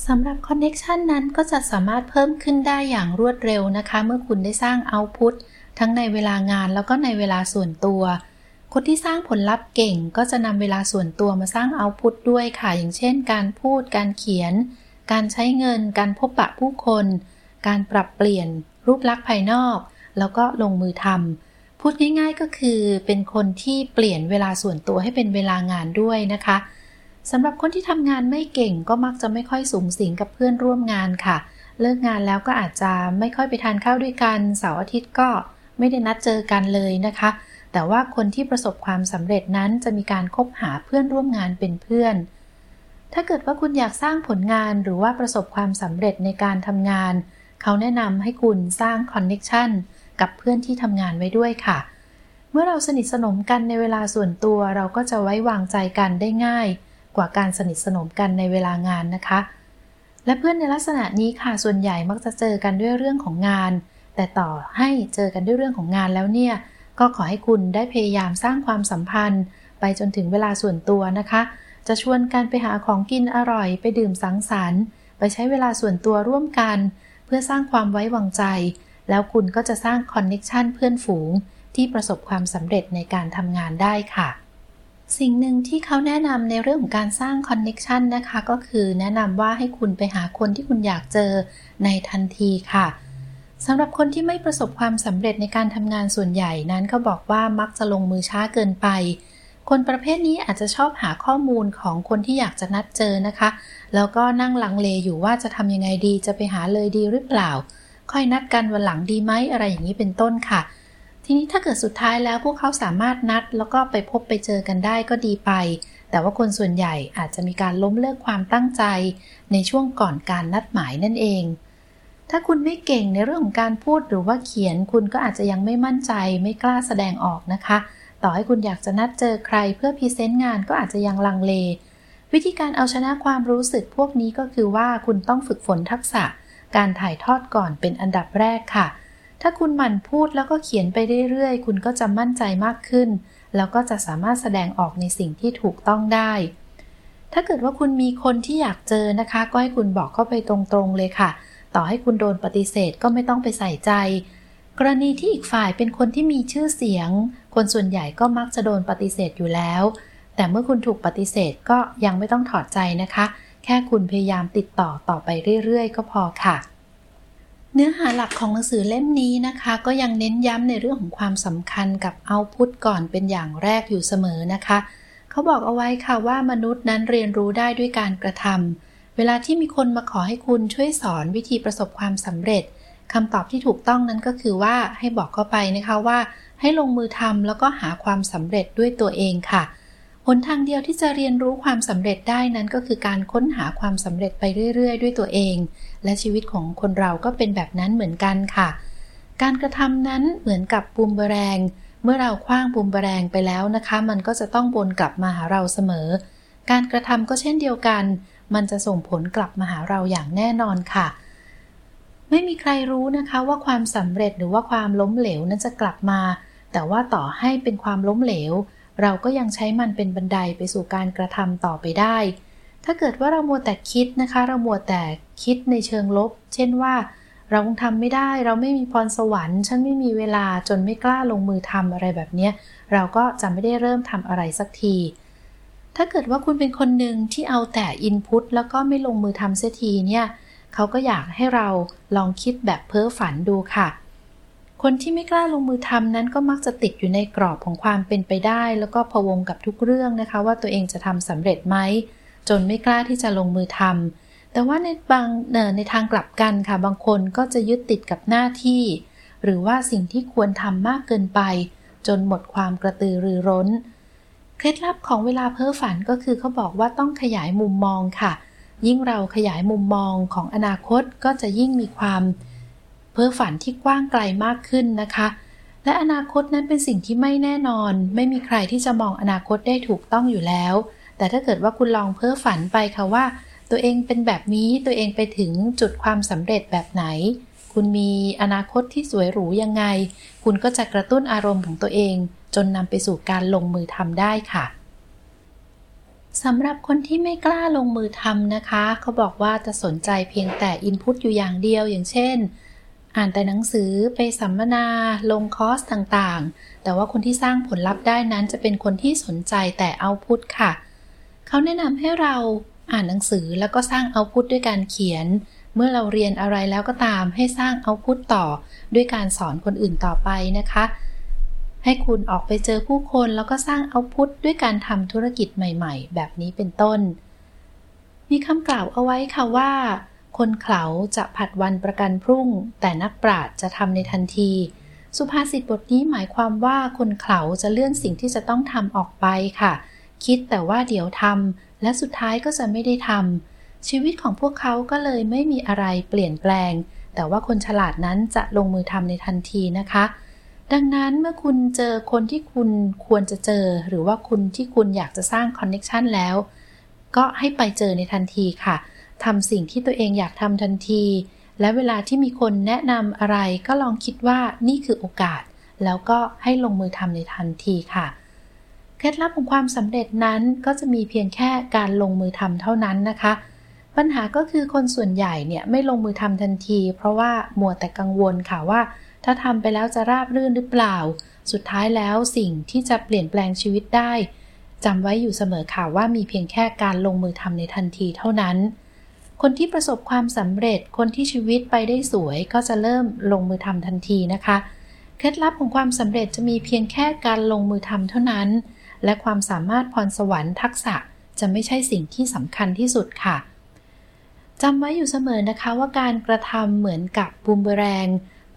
สำหรับ connection นั้นก็จะสามารถเพิ่มขึ้นได้อย่างรวดเร็วนะคะ เมื่อคุณได้สร้าง output ทั้งในเวลางานแล้วก็ในเวลาส่วนตัว คนที่สร้างผลลัพธ์เก่งก็จะนำเวลาส่วนตัวมาสร้าง output ด้วยค่ะ อย่างเช่น การพูด การเขียน การใช้เงิน การพบปะผู้คน การปรับเปลี่ยน รูปลักษณ์ภายนอก แล้วก็ลงมือทำพูดง่ายๆก็คือเป็นคนที่เปลี่ยนเวลาส่วนตัวให้เป็นเวลางานด้วยนะคะสำหรับคนที่ทำงานไม่เก่งก็มักจะไม่ค่อยสูงสิงกับเพื่อนร่วมงานค่ะ เลิกงานแล้วก็อาจจะไม่ค่อยไปทานข้าวด้วยกันเสาร์อาทิตย์ก็ไม่ได้นัดเจอกันเลยนะคะ แต่ว่าคนที่ประสบความสำเร็จนั้นจะมีการคบหาเพื่อนร่วมงานเป็นเพื่อน ถ้าเกิดว่าคุณอยากสร้างผลงานหรือว่าประสบความสำเร็จในการทำงาน เขาแนะนำให้คุณสร้าง connection กับเพื่อนที่ทำงานไว้ด้วยค่ะ เมื่อเราสนิทสนมกันในเวลาส่วนตัวเราก็จะไว้วางใจกันได้ง่าย กว่าการสนิทสนมกันในเวลางานนะคะ และเพื่อนในลักษณะนี้ค่ะส่วนใหญ่มักจะเจอกันด้วยเรื่องของงาน แต่ต่อให้เจอกันด้วยเรื่องของงานแล้วเนี่ยก็ขอให้คุณได้พยายามสร้างความสัมพันธ์ ไปจนถึงเวลาส่วนตัวนะคะ จะชวนกันไปหาของกินอร่อย ไปดื่มสังสรรค์ไปใช้เวลาส่วนตัวร่วมกัน เพื่อสร้างความไว้วางใจ แล้วคุณก็จะสร้าง connection เพื่อนฝูง ที่ประสบความสำเร็จในการทำงานได้ค่ะ สิ่งหนึ่งที่เขาแนะนำในเรื่องของการสร้าง connection นะคะ ก็คือแนะนำว่าให้คุณไปหาคนที่คุณอยากเจอในทันทีค่ะสำหรับคนที่ไม่ประสบความสำเร็จในการทำงานส่วนใหญ่นั้นเขาบอกว่ามักจะลงมือช้าเกินไป คนประเภทนี้อาจจะชอบหาข้อมูลของคนที่อยากจะนัดเจอนะคะ แล้วก็นั่งลังเลอยู่ว่าจะทำยังไงดีจะไปหาเลยดีหรือเปล่า ค่อยนัดกันวันหลังดีไหมอะไรอย่างนี้เป็นต้นค่ะ ทีนี้ถ้าเกิดสุดท้ายแล้วพวกเขาสามารถนัด แล้วก็ไปพบไปเจอกันได้ก็ดีไป แต่ว่าคนส่วนใหญ่อาจจะมีการล้มเลิกความตั้งใจ ในช่วงก่อนการนัดหมายนั่นเอง ถ้าคุณไม่เก่งในเรื่องของการพูดหรือว่าเขียน คุณก็อาจจะยังไม่มั่นใจ ไม่กล้าแสดงออกนะคะ ต่อให้คุณอยากจะนัดเจอใครเพื่อพรีเซนต์งานก็อาจจะยังลังเล วิธีการเอาชนะความรู้สึกพวกนี้ก็คือว่าคุณต้องฝึกฝนทักษะ การถ่ายทอดก่อนเป็นอันดับแรกค่ะ ถ้าคุณหมั่นพูดแล้วก็เขียนไปเรื่อยๆ คุณก็จะมั่นใจมากขึ้น แล้วก็จะสามารถแสดงออกในสิ่งที่ถูกต้องได้ ถ้าเกิดว่าคุณมีคนที่อยากเจอนะคะ ก็ให้คุณบอกเข้าไปตรงๆเลยค่ะ ต่อให้คุณโดนปฏิเสธก็ไม่ต้องไปใส่ใจกรณีที่อีกฝ่ายเป็นคนที่มีชื่อเสียง คนส่วนใหญ่ก็มักจะโดนปฏิเสธอยู่แล้ว แต่เมื่อคุณถูกปฏิเสธก็ยังไม่ต้องถอดใจนะคะ แค่คุณพยายามติดต่อต่อไปเรื่อยๆ ก็พอค่ะ เนื้อหาหลักของหนังสือเล่มนี้นะคะ ก็ยังเน้นย้ำในเรื่องของความสำคัญกับเอาพุทก่อนเป็นอย่างแรกอยู่เสมอนะคะ เขาบอกเอาไว้ค่ะว่ามนุษย์นั้นเรียนรู้ได้ด้วยการกระทำเวลาที่มีคนมาขอให้คุณช่วยสอนวิธีประสบความสำเร็จคำตอบที่ถูกต้องนั้นก็คือว่าให้บอกเข้าไปนะคะว่า ให้ลงมือทำแล้วก็หาความสำเร็จด้วยตัวเองค่ะหนทางเดียวที่จะเรียนรู้ความสำเร็จได้นั้นก็คือการค้นหาความสำเร็จไปเรื่อย ๆ ด้วยตัวเอง และชีวิตของคนเราก็เป็นแบบนั้นเหมือนกันค่ะ การกระทำนั้นเหมือนกับบูมเบแรง เมื่อเราคว้างบูมเบแรงไปแล้วนะคะ มันก็จะต้องวนกลับมาหาเราเสมอ การกระทำก็เช่นเดียวกัน มันจะส่งผลกลับมาหาเราอย่างแน่นอนค่ะ ไม่มีใครรู้นะคะว่าความสำเร็จหรือว่าความล้มเหลวนั้นจะกลับมา แต่ว่าต่อให้เป็นความล้มเหลว เราก็ยังใช้มันเป็นบันไดไปสู่การกระทำต่อไปได้ ถ้าเกิดว่าเรามัวแต่คิดนะคะ เรามัวแต่คิดในเชิงลบ เช่นว่า เราคงทำไม่ได้ เราไม่มีพรสวรรค์ ฉันไม่มีเวลาจนไม่กล้าลงมือทำอะไรแบบนี้เราก็จะไม่ได้เริ่มทำอะไรสักทีถ้าเกิดว่าคุณเป็นคนหนึ่งที่เอาแต่อินพุตแล้วก็ไม่ลงมือทำเสียทีเนี่ย เขาก็อยากให้เราลองคิดแบบเพ้อฝันดูค่ะ คนที่ไม่กล้าลงมือทำนั้นก็มักจะติดอยู่ในกรอบของความเป็นไปได้ แล้วก็พวงกับทุกเรื่องนะคะ ว่าตัวเองจะทำสำเร็จไหม จนไม่กล้าที่จะลงมือทำแต่ว่าในบางในทางกลับกันค่ะ บางคนก็จะยึดติดกับหน้าที่ หรือว่าสิ่งที่ควรทำมากเกินไป จนหมดความกระตือรือร้น เคล็ดลับของเวลาเพ้อฝันก็คือเขาบอกว่าต้องขยายมุมมองค่ะ ยิ่งเราขยายมุมมองของอนาคตก็จะยิ่งมีความ พ้อฝันที่กว้างไกลมากขึ้นนะคะ และอนาคตนั้นเป็นสิ่งที่ไม่แน่นอน ไม่มีใครที่จะมองอนาคตได้ถูกต้องอยู่แล้ว แต่ถ้าเกิดว่าคุณลองเพ้อฝันไปค่ะว่า ตัวเองเป็นแบบนี้ตัวเองไปถึงจุดความสำเร็จแบบไหน คุณมีอนาคตที่สวยหรูยังไง คุณก็จะกระตุ้นอารมณ์ของตัวเอง จนนำไปสู่การลงมือทำได้ค่ะสำหรับคนที่ไม่กล้าลงมือทำนะคะ เขาบอกว่าจะสนใจเพียงแต่อินพุตอยู่อย่างเดียวอย่างเช่น อ่านแต่หนังสือไปสัมมนาลงคอร์สต่างๆ แต่ว่าคนที่สร้างผลลัพธ์ได้นั้นจะเป็นคนที่สนใจแต่เอาพุตค่ะ เขาแนะนำให้เราอ่านหนังสือแล้วก็สร้างเอาพุตด้วยการเขียน เมื่อเราเรียนอะไรแล้วก็ตามให้สร้างเอาพุตต่อด้วยการสอนคนอื่นต่อไปนะคะ ให้คุณออกไปเจอผู้คนแล้วก็สร้างเอาพุทด้วยการทำธุรกิจใหม่ ๆ แบบนี้เป็นต้น มีคำกล่าวเอาไว้ค่ะว่า คนเขาจะผัดวันประกันพรุ่ง แต่นักปราชญ์จะทำในทันที สุภาษิตบทนี้หมายความว่าคนเขาจะเลื่อนสิ่งที่จะต้องทำออกไปค่ะ คิดแต่ว่าเดี๋ยวทำและสุดท้ายก็จะไม่ได้ทำชีวิตของพวกเขาก็เลยไม่มีอะไรเปลี่ยนแปลง แต่ว่าคนฉลาดนั้นจะลงมือทำในทันทีนะคะ ดังนั้นเมื่อคุณเจอคนที่คุณควรจะเจอ หรือว่าคุณที่คุณอยากจะสร้างคอนเน็ชันแล้ว ก็ให้ไปเจอในทันทีค่ะ ทำสิ่งที่ตัวเองอยากทำทันที และเวลาที่มีคนแนะนำอะไรก็ลองคิดว่านี่คือโอกาส แล้วก็ให้ลงมือทำในทันทีค่ะ เคล็ดลับของความสำเร็จนั้นก็จะมีเพียงแค่การลงมือทำเท่านั้นนะคะ ปัญหาก็คือคนส่วนใหญ่เนี่ยไม่ลงมือทำทันที เพราะว่ามัวแต่กังวลค่ะว่า ถ้าทำไปแล้วจะราบรื่นหรือเปล่า สุดท้ายแล้วสิ่งที่จะเปลี่ยนแปลงชีวิตได้จำไว้อยู่เสมอค่ะว่ามีเพียงแค่การลงมือทำในทันทีเท่านั้น คนที่ประสบความสำเร็จ คนที่ชีวิตไปได้สวยก็จะเริ่มลงมือทำทันทีนะคะ เคล็ดลับของความสำเร็จจะมีเพียงแค่การลงมือทำเท่านั้น และความสามารถพรสวรรค์ทักษะจะไม่ใช่สิ่งที่สำคัญที่สุดค่ะจำไว้อยู่เสมอนะคะว่าการกระทำเหมือนกับบูมเบแรง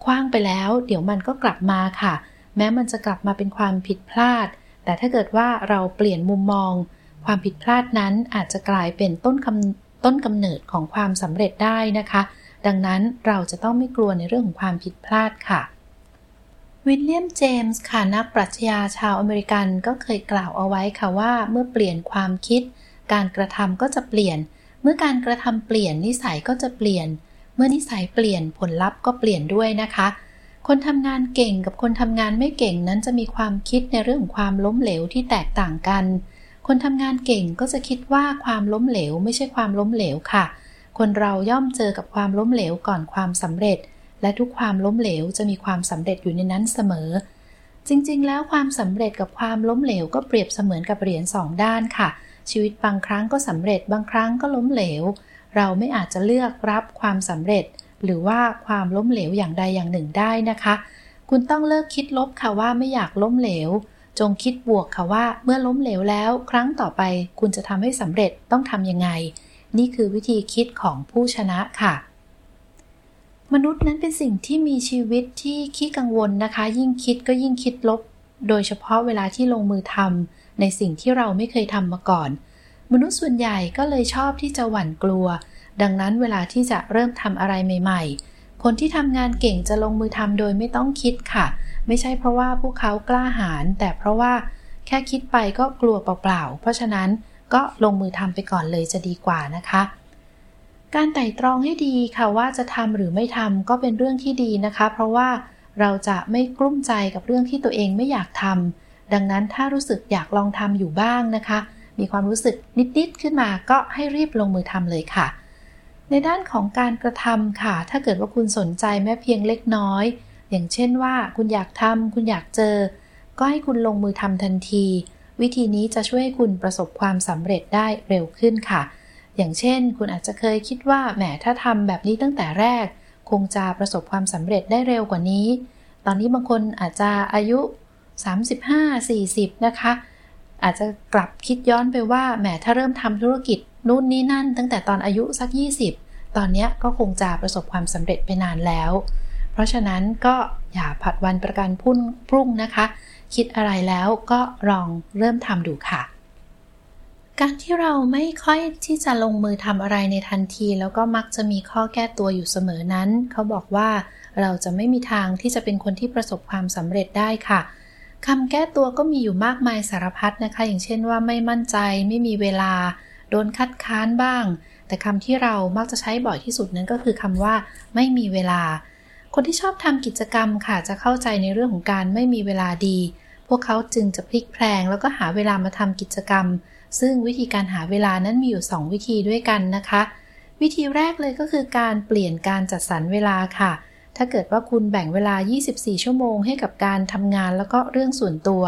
คว้างไปแล้ว เดี๋ยวมันก็กลับมาค่ะ แม้มันจะกลับมาเป็นความผิดพลาด แต่ถ้าเกิดว่าเราเปลี่ยนมุมมอง ความผิดพลาดนั้นอาจจะกลายเป็นต้นกำ ต้นกำเนิดของความสำเร็จได้นะคะ ดังนั้นเราจะต้องไม่กลัวในเรื่องของความผิดพลาดค่ะ วิลเลียมเจมส์ค่ะนักปรัชญาชาวอเมริกันก็เคยกล่าวเอาไว้ค่ะว่า เมื่อเปลี่ยนความคิด การกระทำก็จะเปลี่ยน เมื่อการกระทำเปลี่ยนนิสัยก็จะเปลี่ยน เมื่อนิสัยเปลี่ยนผลลัพธ์ก็เปลี่ยนด้วยนะคะคนทำงานเก่งกับคนทำงานไม่เก่งนั้นจะมีความคิดในเรื่องของความล้มเหลวที่แตกต่างกัน คนทำงานเก่งก็จะคิดว่าความล้มเหลวไม่ใช่ความล้มเหลวค่ะ คนเราย่อมเจอกับความล้มเหลวก่อนความสำเร็จ และทุกความล้มเหลวจะมีความสำเร็จอยู่ในนั้นเสมอ จริงๆ แล้วความสำเร็จกับความล้มเหลวก็เปรียบเสมือนกับเหรียญสองด้านค่ะ ชีวิตบางครั้งก็สำเร็จบางครั้งก็ล้มเหลว เราไม่อาจจะเลือกรับความสำเร็จ หรือว่าความล้มเหลวอย่างใดอย่างหนึ่งได้นะคะ คุณต้องเลิกคิดลบค่ะว่าไม่อยากล้มเหลว จงคิดบวกค่ะว่าเมื่อล้มเหลวแล้ว ครั้งต่อไปคุณจะทำให้สำเร็จต้องทำยังไง นี่คือวิธีคิดของผู้ชนะค่ะ มนุษย์นั้นเป็นสิ่งที่มีชีวิตที่ขี้กังวลนะคะ ยิ่งคิดก็ยิ่งคิดลบ โดยเฉพาะเวลาที่ลงมือทำในสิ่งที่เราไม่เคยทำมาก่อน มนุษย์ส่วนใหญ่ก็เลยชอบที่จะหวั่นกลัว ดังนั้นเวลาที่จะเริ่มทำอะไรใหม่ ๆ คนที่ทำงานเก่งจะลงมือทำโดยไม่ต้องคิดค่ะ ไม่ใช่เพราะว่าพวกเขากล้าหาญแต่เพราะว่าแค่คิดไปก็กลัวเปล่าๆ เพราะฉะนั้นก็ลงมือทำไปก่อนเลยจะดีกว่านะคะ การไต่ตรองให้ดีค่ะว่าจะทำหรือไม่ทำก็เป็นเรื่องที่ดีนะคะ เพราะว่าเราจะไม่กลุ้มใจกับเรื่องที่ตัวเองไม่อยากทำดังนั้นถ้ารู้สึกอยากลองทำอยู่บ้างนะคะ มีความรู้สึกนิดๆขึ้นมาก็ให้รีบลงมือทำเลยค่ะ ในด้านของการกระทำค่ะ ถ้าเกิดว่าคุณสนใจแม้เพียงเล็กน้อย อย่างเช่นว่าคุณอยากทำคุณอยากเจอ ก็ให้คุณลงมือทำทันที วิธีนี้จะช่วยให้คุณประสบความสำเร็จได้เร็วขึ้นค่ะ อย่างเช่น คุณอาจจะเคยคิดว่าแหมถ้าทำแบบนี้ตั้งแต่แรก คงจะประสบความสำเร็จได้เร็วกว่านี้ ตอนนี้บางคนอาจจะอายุ 35-40 นะคะ อาจจะกลับคิดย้อนไปว่าแหมถ้าเริ่มทำธุรกิจนู่นนี่นั่น ตั้งแต่ตอนอายุสัก 20 ตอนนี้ก็คงจะประสบความสำเร็จไปนานแล้ว เพราะฉะนั้นก็อย่าผัดวันประกันพุ่นพรุ่งนะคะ คิดอะไรแล้วก็ลองเริ่มทำดูค่ะ การที่เราไม่ค่อยที่จะลงมือทำอะไรในทันที แล้วก็มักจะมีข้อแก้ตัวอยู่เสมอนั้น เขาบอกว่าเราจะไม่มีทางที่จะเป็นคนที่ประสบความสำเร็จได้ค่ะคำแก้ตัวก็มีอยู่มากมายสารพัดนะคะ อย่างเช่นว่าไม่มั่นใจไม่มีเวลา โดนคัดค้านบ้าง แต่คำที่เรามักจะใช้บ่อยที่สุดนั้นก็คือคำว่า ไม่มีเวลา คนที่ชอบทำกิจกรรมค่ะจะเข้าใจในเรื่องของการไม่มีเวลาดี พวกเขาจึงจะพลิกแพลงแล้วก็หาเวลามาทำกิจกรรม ซึ่งวิธีการหาเวลานั้นมีอยู่ 2 วิธีด้วยกันนะคะ วิธีแรกเลยก็คือการเปลี่ยนการจัดสรรเวลาค่ะ ถ้าเกิดว่าคุณแบ่งเวลา 24 ชั่วโมงให้กับการทำงานแล้วก็เรื่องส่วนตัว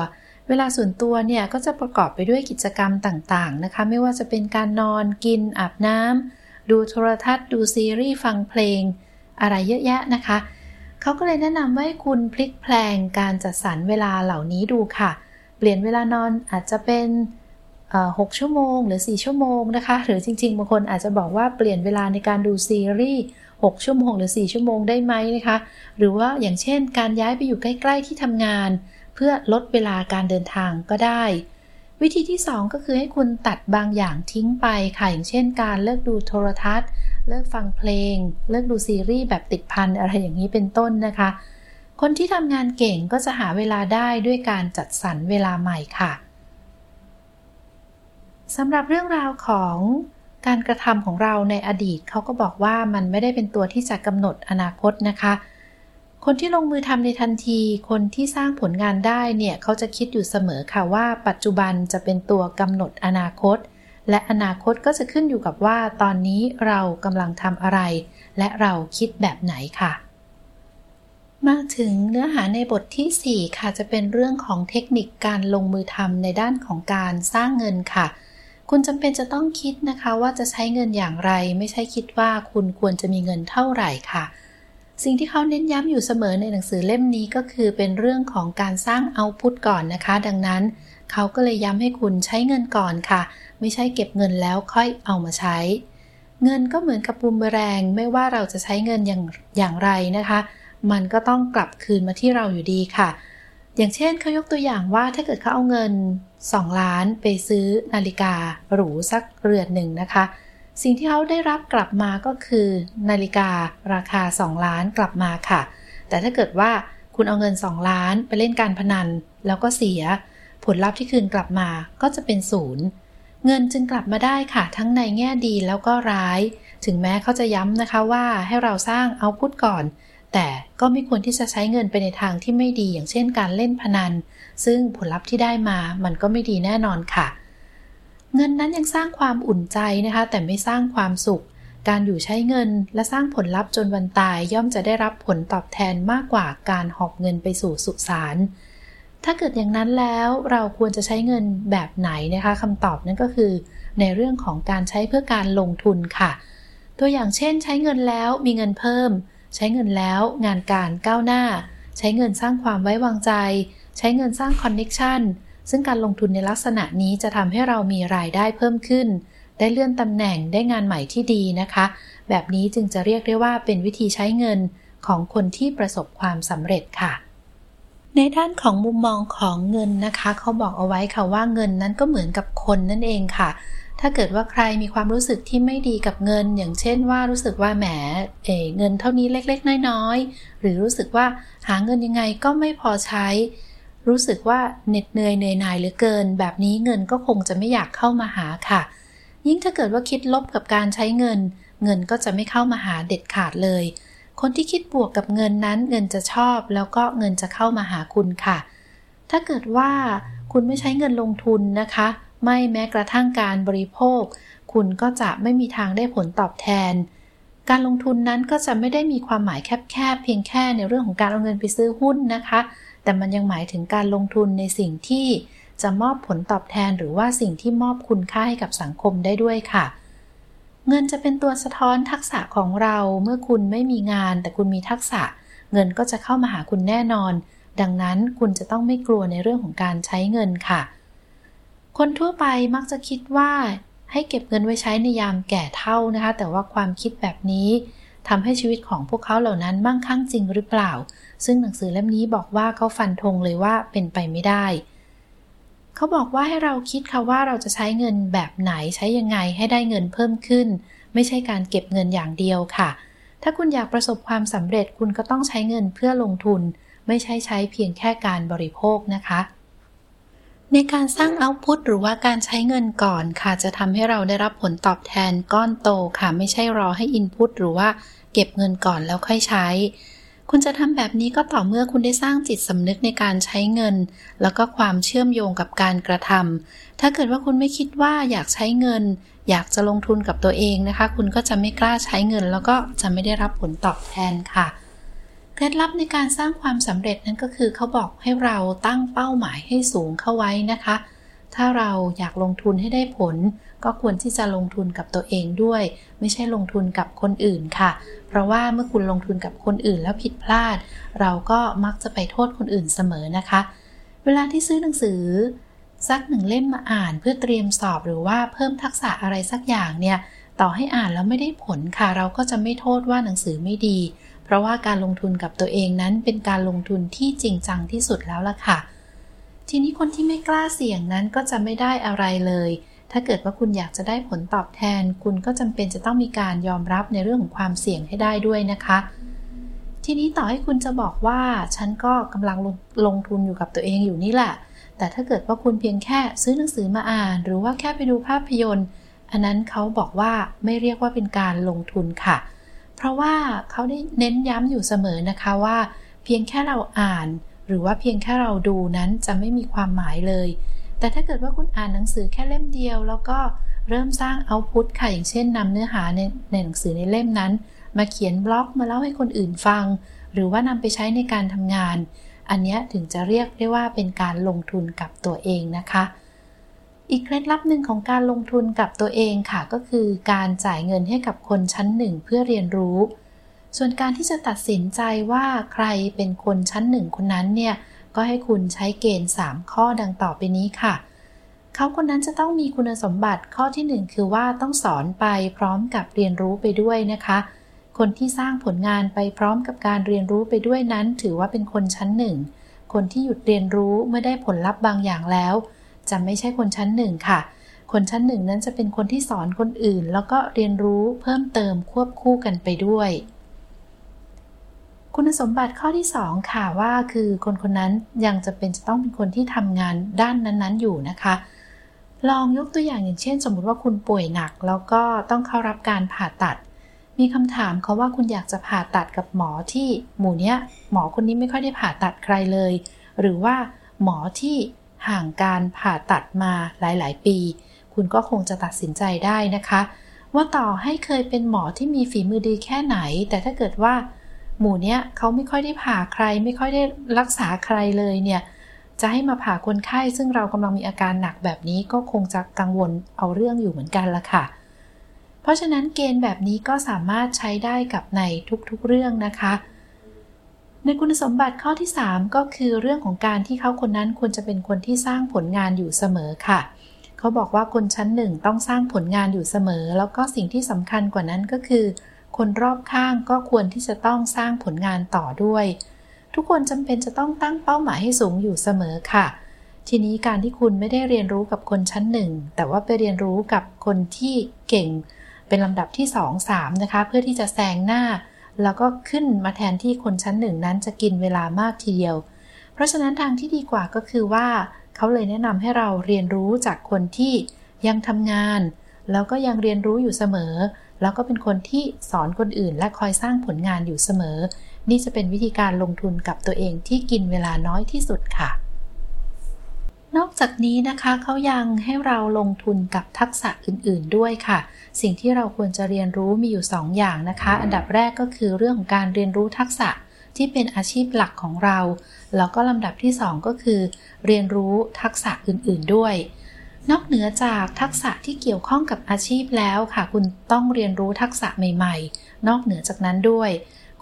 เวลาส่วนตัวเนี่ยก็จะประกอบไปด้วยกิจกรรมต่างๆนะคะ ไม่ว่าจะเป็นการนอนกิน อาบน้ำดูโทรทัศน์ ดูซีรีส์ฟังเพลง อะไรเยอะแยะนะคะ เขาก็เลยแนะนำว่าให้คุณพลิกแพลงการจัดสรรเวลาเหล่านี้ดูค่ะ เปลี่ยนเวลานอนอาจจะเป็นหกชั่วโมงหรือ 4 ชั่วโมงนะคะ หรือจริงๆบางคนอาจจะบอกว่าเปลี่ยนเวลาในการดูซีรีส์6ชั่วโมงหรือ 4 ชั่วโมงได้ไหมนะคะ หรือว่าอย่างเช่น การย้ายไปอยู่ใกล้ ๆที่ทำงาน เพื่อลดเวลาการเดินทางก็ได้ วิธีที่ 2 ก็คือให้คุณตัดบางอย่างทิ้งไปค่ะอย่างเช่นการเลิกดูโทรทัศน์ เลิกฟังเพลง เลิกดูซีรีส์แบบติดพันอะไรอย่างนี้เป็นต้นนะคะ คนที่ทำงานเก่งก็จะหาเวลาได้ด้วยการจัดสรรเวลาใหม่ค่ะสำหรับเรื่องราวของการกระทำของเราในอดีตเขาก็บอกว่ามันไม่ได้เป็นตัวที่จะกำหนดอนาคตนะคะ คนที่ลงมือทำในทันที คนที่สร้างผลงานได้เนี่ยเขาจะคิดอยู่เสมอค่ะว่าปัจจุบันจะเป็นตัวกำหนดอนาคต และอนาคตก็จะขึ้นอยู่กับว่า ตอนนี้เรากำลังทำอะไร และเราคิดแบบไหนค่ะ มาถึงเนื้อหาในบทที่ 4 ค่ะจะเป็นเรื่องของเทคนิคการลงมือทำในด้านของการสร้างเงินค่ะคุณจำเป็นจะต้องคิดนะคะว่าจะใช้เงินอย่างไร ไม่ใช่คิดว่าคุณควรจะมีเงินเท่าไหร่ค่ะ สิ่งที่เขาเน้นย้ำอยู่เสมอในหนังสือเล่มนี้ก็คือเป็นเรื่องของการสร้างเอาพุตก่อนนะคะ ดังนั้น เขาก็เลยย้ำให้คุณใช้เงินก่อนค่ะ ไม่ใช่เก็บเงินแล้วค่อยเอามาใช้ เงินก็เหมือนกับบูมแรง ไม่ว่าเราจะใช้เงินอย่างอย่างไรนะคะ มันก็ต้องกลับคืนมาที่เราอยู่ดีค่ะ อย่างเช่นเขายกตัวอย่างว่าถ้าเกิดเขาเอาเงิน 2 ล้านไปซื้อนาฬิกาหรูสักเรือนหนึ่งนะคะ สิ่งที่เขาได้รับกลับมาก็คือ นาฬิการาคา 2 ล้านกลับมาค่ะ แต่ถ้าเกิดว่าคุณเอาเงิน 2 ล้านไปเล่นการพนัน แล้วก็เสีย ผลลัพธ์ที่คืนกลับมาก็จะเป็นศูนย์เงินจึงกลับมาได้ค่ะ ทั้งในแง่ดีแล้วก็ร้าย ถึงแม้เขาจะย้ำนะคะว่าให้เราสร้างเอาพุทก่อน แต่ก็ไม่ควรที่จะใช้เงินไปในทางที่ไม่ดีอย่างเช่นการเล่นพนัน ซึ่งผลลัพธ์ที่ได้มามันก็ไม่ดีแน่นอนค่ะ เงินนั้นยังสร้างความอุ่นใจนะคะ แต่ไม่สร้างความสุข การอยู่ใช้เงินและสร้างผลลัพธ์จนวันตายย่อมจะได้รับผลตอบแทนมากกว่าการหอบเงินไปสู่สุสานถ้าเกิดอย่างนั้นแล้วเราควรจะใช้เงินแบบไหนนะคะคำตอบนั่นก็คือ ในเรื่องของการใช้เพื่อการลงทุนค่ะ ตัวอย่างเช่น ใช้เงินแล้วมีเงินเพิ่ม ใช้เงินแล้วงานการก้าวหน้า ใช้เงินสร้างความไว้วางใจ ใช้เงินสร้างคอนเน็ชัน ซึ่งการลงทุนในลักษณะนี้จะทำให้เรามีรายได้เพิ่มขึ้น ได้เลื่อนตำแหน่งได้งานใหม่ที่ดีนะคะ แบบนี้จึงจะเรียกได้ว่าเป็นวิธีใช้เงินของคนที่ประสบความสำเร็จค่ะ ในด้านของมุมมองของเงินนะคะ เขาบอกเอาไว้ค่ะว่าเงินนั้นก็เหมือนกับคนนั่นเองค่ะถ้าเกิดว่าใครมีความรู้สึกที่ไม่ดีกับเงิน อย่างเช่นว่ารู้สึกว่าแหมเอเงินเท่านี้เล็กๆ น้อยๆ หรือรู้สึกว่าหาเงินยังไงก็ไม่พอใช้ รู้สึกว่าเหน็ดเหนื่อยเหนื่อยหน่ายเหลือเกิน แบบนี้เงินก็คงจะไม่อยากเข้ามาหาค่ะ ยิ่งถ้าเกิดว่าคิดลบกับการใช้เงิน เงินก็จะไม่เข้ามาหาเด็ดขาดเลย คนที่คิดบวกกับเงินนั้นเงินจะชอบ แล้วก็เงินจะเข้ามาหาคุณค่ะ ถ้าเกิดว่าคุณไม่ใช้เงินลงทุนนะคะ ไม่แม้กระทั่งการบริโภค คุณก็จะไม่มีทางได้ผลตอบแทน การลงทุนนั้นก็จะไม่ได้มีความหมายแคบๆเพียงแค่ในเรื่องของการเอาเงินไปซื้อหุ้นนะคะ แต่มันยังหมายถึงการลงทุนในสิ่งที่จะมอบผลตอบแทนหรือว่าสิ่งที่มอบคุณค่าให้กับสังคมได้ด้วยค่ะ เงินจะเป็นตัวสะท้อนทักษะของเราเมื่อคุณไม่มีงาน แต่คุณมีทักษะ เงินก็จะเข้ามาหาคุณแน่นอน ดังนั้นคุณจะต้องไม่กลัวในเรื่องของการใช้เงินค่ะ คนทั่วไปมักจะคิดว่า ให้เก็บเงินไว้ใช้ในยามแก่เท่านะคะ แต่ว่าความคิดแบบนี้ทำให้ชีวิตของพวกเขาเหล่านั้นมั่งคั่งจริงหรือเปล่า ซึ่งหนังสือเล่มนี้บอกว่าเขาฟันธงเลยว่าเป็นไปไม่ได้ เขาบอกว่าให้เราคิดค่ะว่าเราจะใช้เงินแบบไหนใช้ยังไงให้ได้เงินเพิ่มขึ้น ไม่ใช่การเก็บเงินอย่างเดียวค่ะ ถ้าคุณอยากประสบความสำเร็จคุณก็ต้องใช้เงินเพื่อลงทุน ไม่ใช่ใช้เพียงแค่การบริโภคนะคะในการสร้างเอาต์พุตหรือว่าการใช้เงินก่อนค่ะ จะทำให้เราได้รับผลตอบแทนก้อนโตค่ะ ไม่ใช่รอให้อินพุตหรือว่าเก็บเงินก่อนแล้วค่อยใช้ คุณจะทำแบบนี้ก็ต่อเมื่อคุณได้สร้างจิตสำนึกในการใช้เงิน แล้วก็ความเชื่อมโยงกับการกระทำถ้าเกิดว่าคุณไม่คิดว่าอยากใช้เงิน อยากจะลงทุนกับตัวเองนะคะ คุณก็จะไม่กล้าใช้เงิน แล้วก็จะไม่ได้รับผลตอบแทนค่ะเคล็ดลับในการสร้างความสำเร็จนั้นก็คือเขาบอกให้เราตั้งเป้าหมายให้สูงเข้าไว้นะคะ ถ้าเราอยากลงทุนให้ได้ผล ก็ควรที่จะลงทุนกับตัวเองด้วย ไม่ใช่ลงทุนกับคนอื่นค่ะ เพราะว่าเมื่อคุณลงทุนกับคนอื่นแล้วผิดพลาด เราก็มักจะไปโทษคนอื่นเสมอนะคะ เวลาที่ซื้อหนังสือสักหนึ่งเล่มมาอ่านเพื่อเตรียมสอบหรือว่าเพิ่มทักษะอะไรสักอย่างเนี่ยต่อให้อ่านแล้วไม่ได้ผลค่ะ เราก็จะไม่โทษว่าหนังสือไม่ดี เพราะว่าการลงทุนกับตัวเองนั้นเป็นการลงทุนที่จริงจังที่สุดแล้วล่ะค่ะ ทีนี้คนที่ไม่กล้าเสี่ยงนั้นก็จะไม่ได้อะไรเลย ถ้าเกิดว่าคุณอยากจะได้ผลตอบแทน คุณก็จำเป็นจะต้องมีการยอมรับในเรื่องของความเสี่ยงให้ได้ด้วยนะคะ ทีนี้ต่อให้คุณจะบอกว่าฉันก็กำลังลงลงทุนอยู่กับตัวเองอยู่นี่แหละ แต่ถ้าเกิดว่าคุณเพียงแค่ซื้อหนังสือมาอ่าน หรือว่าแค่ไปดูภาพยนตร์ อันนั้นเขาบอกว่าไม่เรียกว่าเป็นการลงทุนค่ะ เพราะว่าเขาได้เน้นย้ำอยู่เสมอนะคะว่า เพียงแค่เราอ่าน หรือว่าเพียงแค่เราดูนั้นจะไม่มีความหมายเลย แต่ถ้าเกิดว่าคุณอ่านหนังสือแค่เล่มเดียว แล้วก็เริ่มสร้างเอาพุตค่ะ อย่างเช่นนำเนื้อหาในในหนังสือในเล่มนั้น มาเขียนบล็อกมาเล่าให้คนอื่นฟัง หรือว่านำไปใช้ในการทำงาน อันนี้ถึงจะเรียกได้ว่าเป็นการลงทุนกับตัวเองนะคะ อีกเคล็ดลับหนึ่งของการลงทุนกับตัวเองค่ะ ก็คือการจ่ายเงินให้กับคนชั้นหนึ่งเพื่อเรียนรู้ ส่วนการที่จะตัดสินใจว่าใครเป็นคนชั้นหนึ่งคนนั้นเนี่ย ก็ให้คุณใช้เกณฑ์ 3 ข้อดังต่อไปนี้ค่ะ เขาคนนั้นจะต้องมีคุณสมบัติข้อที่ 1 คือว่าต้องสอนไปพร้อมกับเรียนรู้ไปด้วยนะคะ คนที่สร้างผลงานไปพร้อมกับการเรียนรู้ไปด้วยนั้น ถือว่าเป็นคนชั้นหนึ่ง คนที่หยุดเรียนรู้เมื่อได้ผลลัพธ์บางอย่างแล้ว จะไม่ใช่คนชั้นหนึ่งค่ะคนชั้นหนึ่งนั้นจะเป็นคนที่สอนคนอื่น แล้วก็เรียนรู้เพิ่มเติมควบคู่กันไปด้วย คุณสมบัติข้อที่ 2 ค่ะว่าคือคนคนนั้นยังจะเป็นจะต้องเป็นคนที่ทำงานด้านนั้นๆอยู่นะคะ ลองยกตัวอย่างอย่างเช่น สมมุติว่าคุณป่วยหนัก แล้วก็ต้องเข้ารับการผ่าตัด มีคำถามเขาว่าคุณอยากจะผ่าตัดกับหมอที่หมู่เนี้ยหมอคนนี้ไม่ค่อยได้ผ่าตัดใครเลย หรือว่าหมอที่ห่างการผ่าตัดมาหลาย ๆ ปี คุณก็คงจะตัดสินใจได้นะคะ ว่าต่อให้เคยเป็นหมอที่มีฝีมือดีแค่ไหน แต่ถ้าเกิดว่า หมู่เนี้ยเขาไม่ค่อยได้ผ่าใคร ไม่ค่อยได้รักษาใครเลยเนี่ยจะให้มาผ่าคนไข้ซึ่งเรากำลังมีอาการหนักแบบนี้ก็คงจะกังวลเอาเรื่องอยู่เหมือนกันละค่ะ เพราะฉะนั้นเกณฑ์แบบนี้ก็สามารถใช้ได้กับในทุกๆเรื่องนะคะ ในคุณสมบัติข้อที่ 3 ก็คือเรื่องของการที่เขาคนนั้นควรจะเป็นคนที่สร้างผลงานอยู่เสมอค่ะ เขาบอกว่าคนชั้นหนึ่งต้องสร้างผลงานอยู่เสมอ แล้วก็สิ่งที่สำคัญกว่านั้นก็คือ คนรอบข้างก็ควรที่จะต้องสร้างผลงานต่อด้วย ทุกคนจำเป็นจะต้องตั้งเป้าหมายให้สูงอยู่เสมอค่ะ ทีนี้การที่คุณไม่ได้เรียนรู้กับคนชั้นหนึ่งแต่ว่าไปเรียนรู้กับคนที่เก่ง เป็นลำดับที่ 2 3 นะคะ เพื่อที่จะแซงหน้า แล้วก็ขึ้นมาแทนที่คนชั้นหนึ่งนั้นจะกินเวลามากทีเดียว เพราะฉะนั้นทางที่ดีกว่าก็คือว่า เขาเลยแนะนำให้เราเรียนรู้จากคนที่ยังทำงาน แล้วก็ยังเรียนรู้อยู่เสมอ แล้วก็เป็นคนที่สอนคนอื่นและคอยสร้างผลงานอยู่เสมอ นี่จะเป็นวิธีการลงทุนกับตัวเองที่กินเวลาน้อยที่สุดค่ะ นอกจากนี้นะคะเขายังให้เราลงทุนกับทักษะอื่น ๆ ด้วยค่ะ สิ่งที่เราควรจะเรียนรู้มีอยู่ 2ออย่างนะคะ อันดับแรกก็คือเรื่องของการเรียนรู้ทักษะที่เป็นอาชีพหลักของเรา แล้วก็ลำดับที่ 2 ก็คือ เรียนรู้ทักษะอื่น ๆด้วย นอกเหนือจากทักษะที่เกี่ยวข้องกับอาชีพแล้วค่ะ คุณต้องเรียนรู้ทักษะใหม่ๆ นอกเหนือจากนั้นด้วย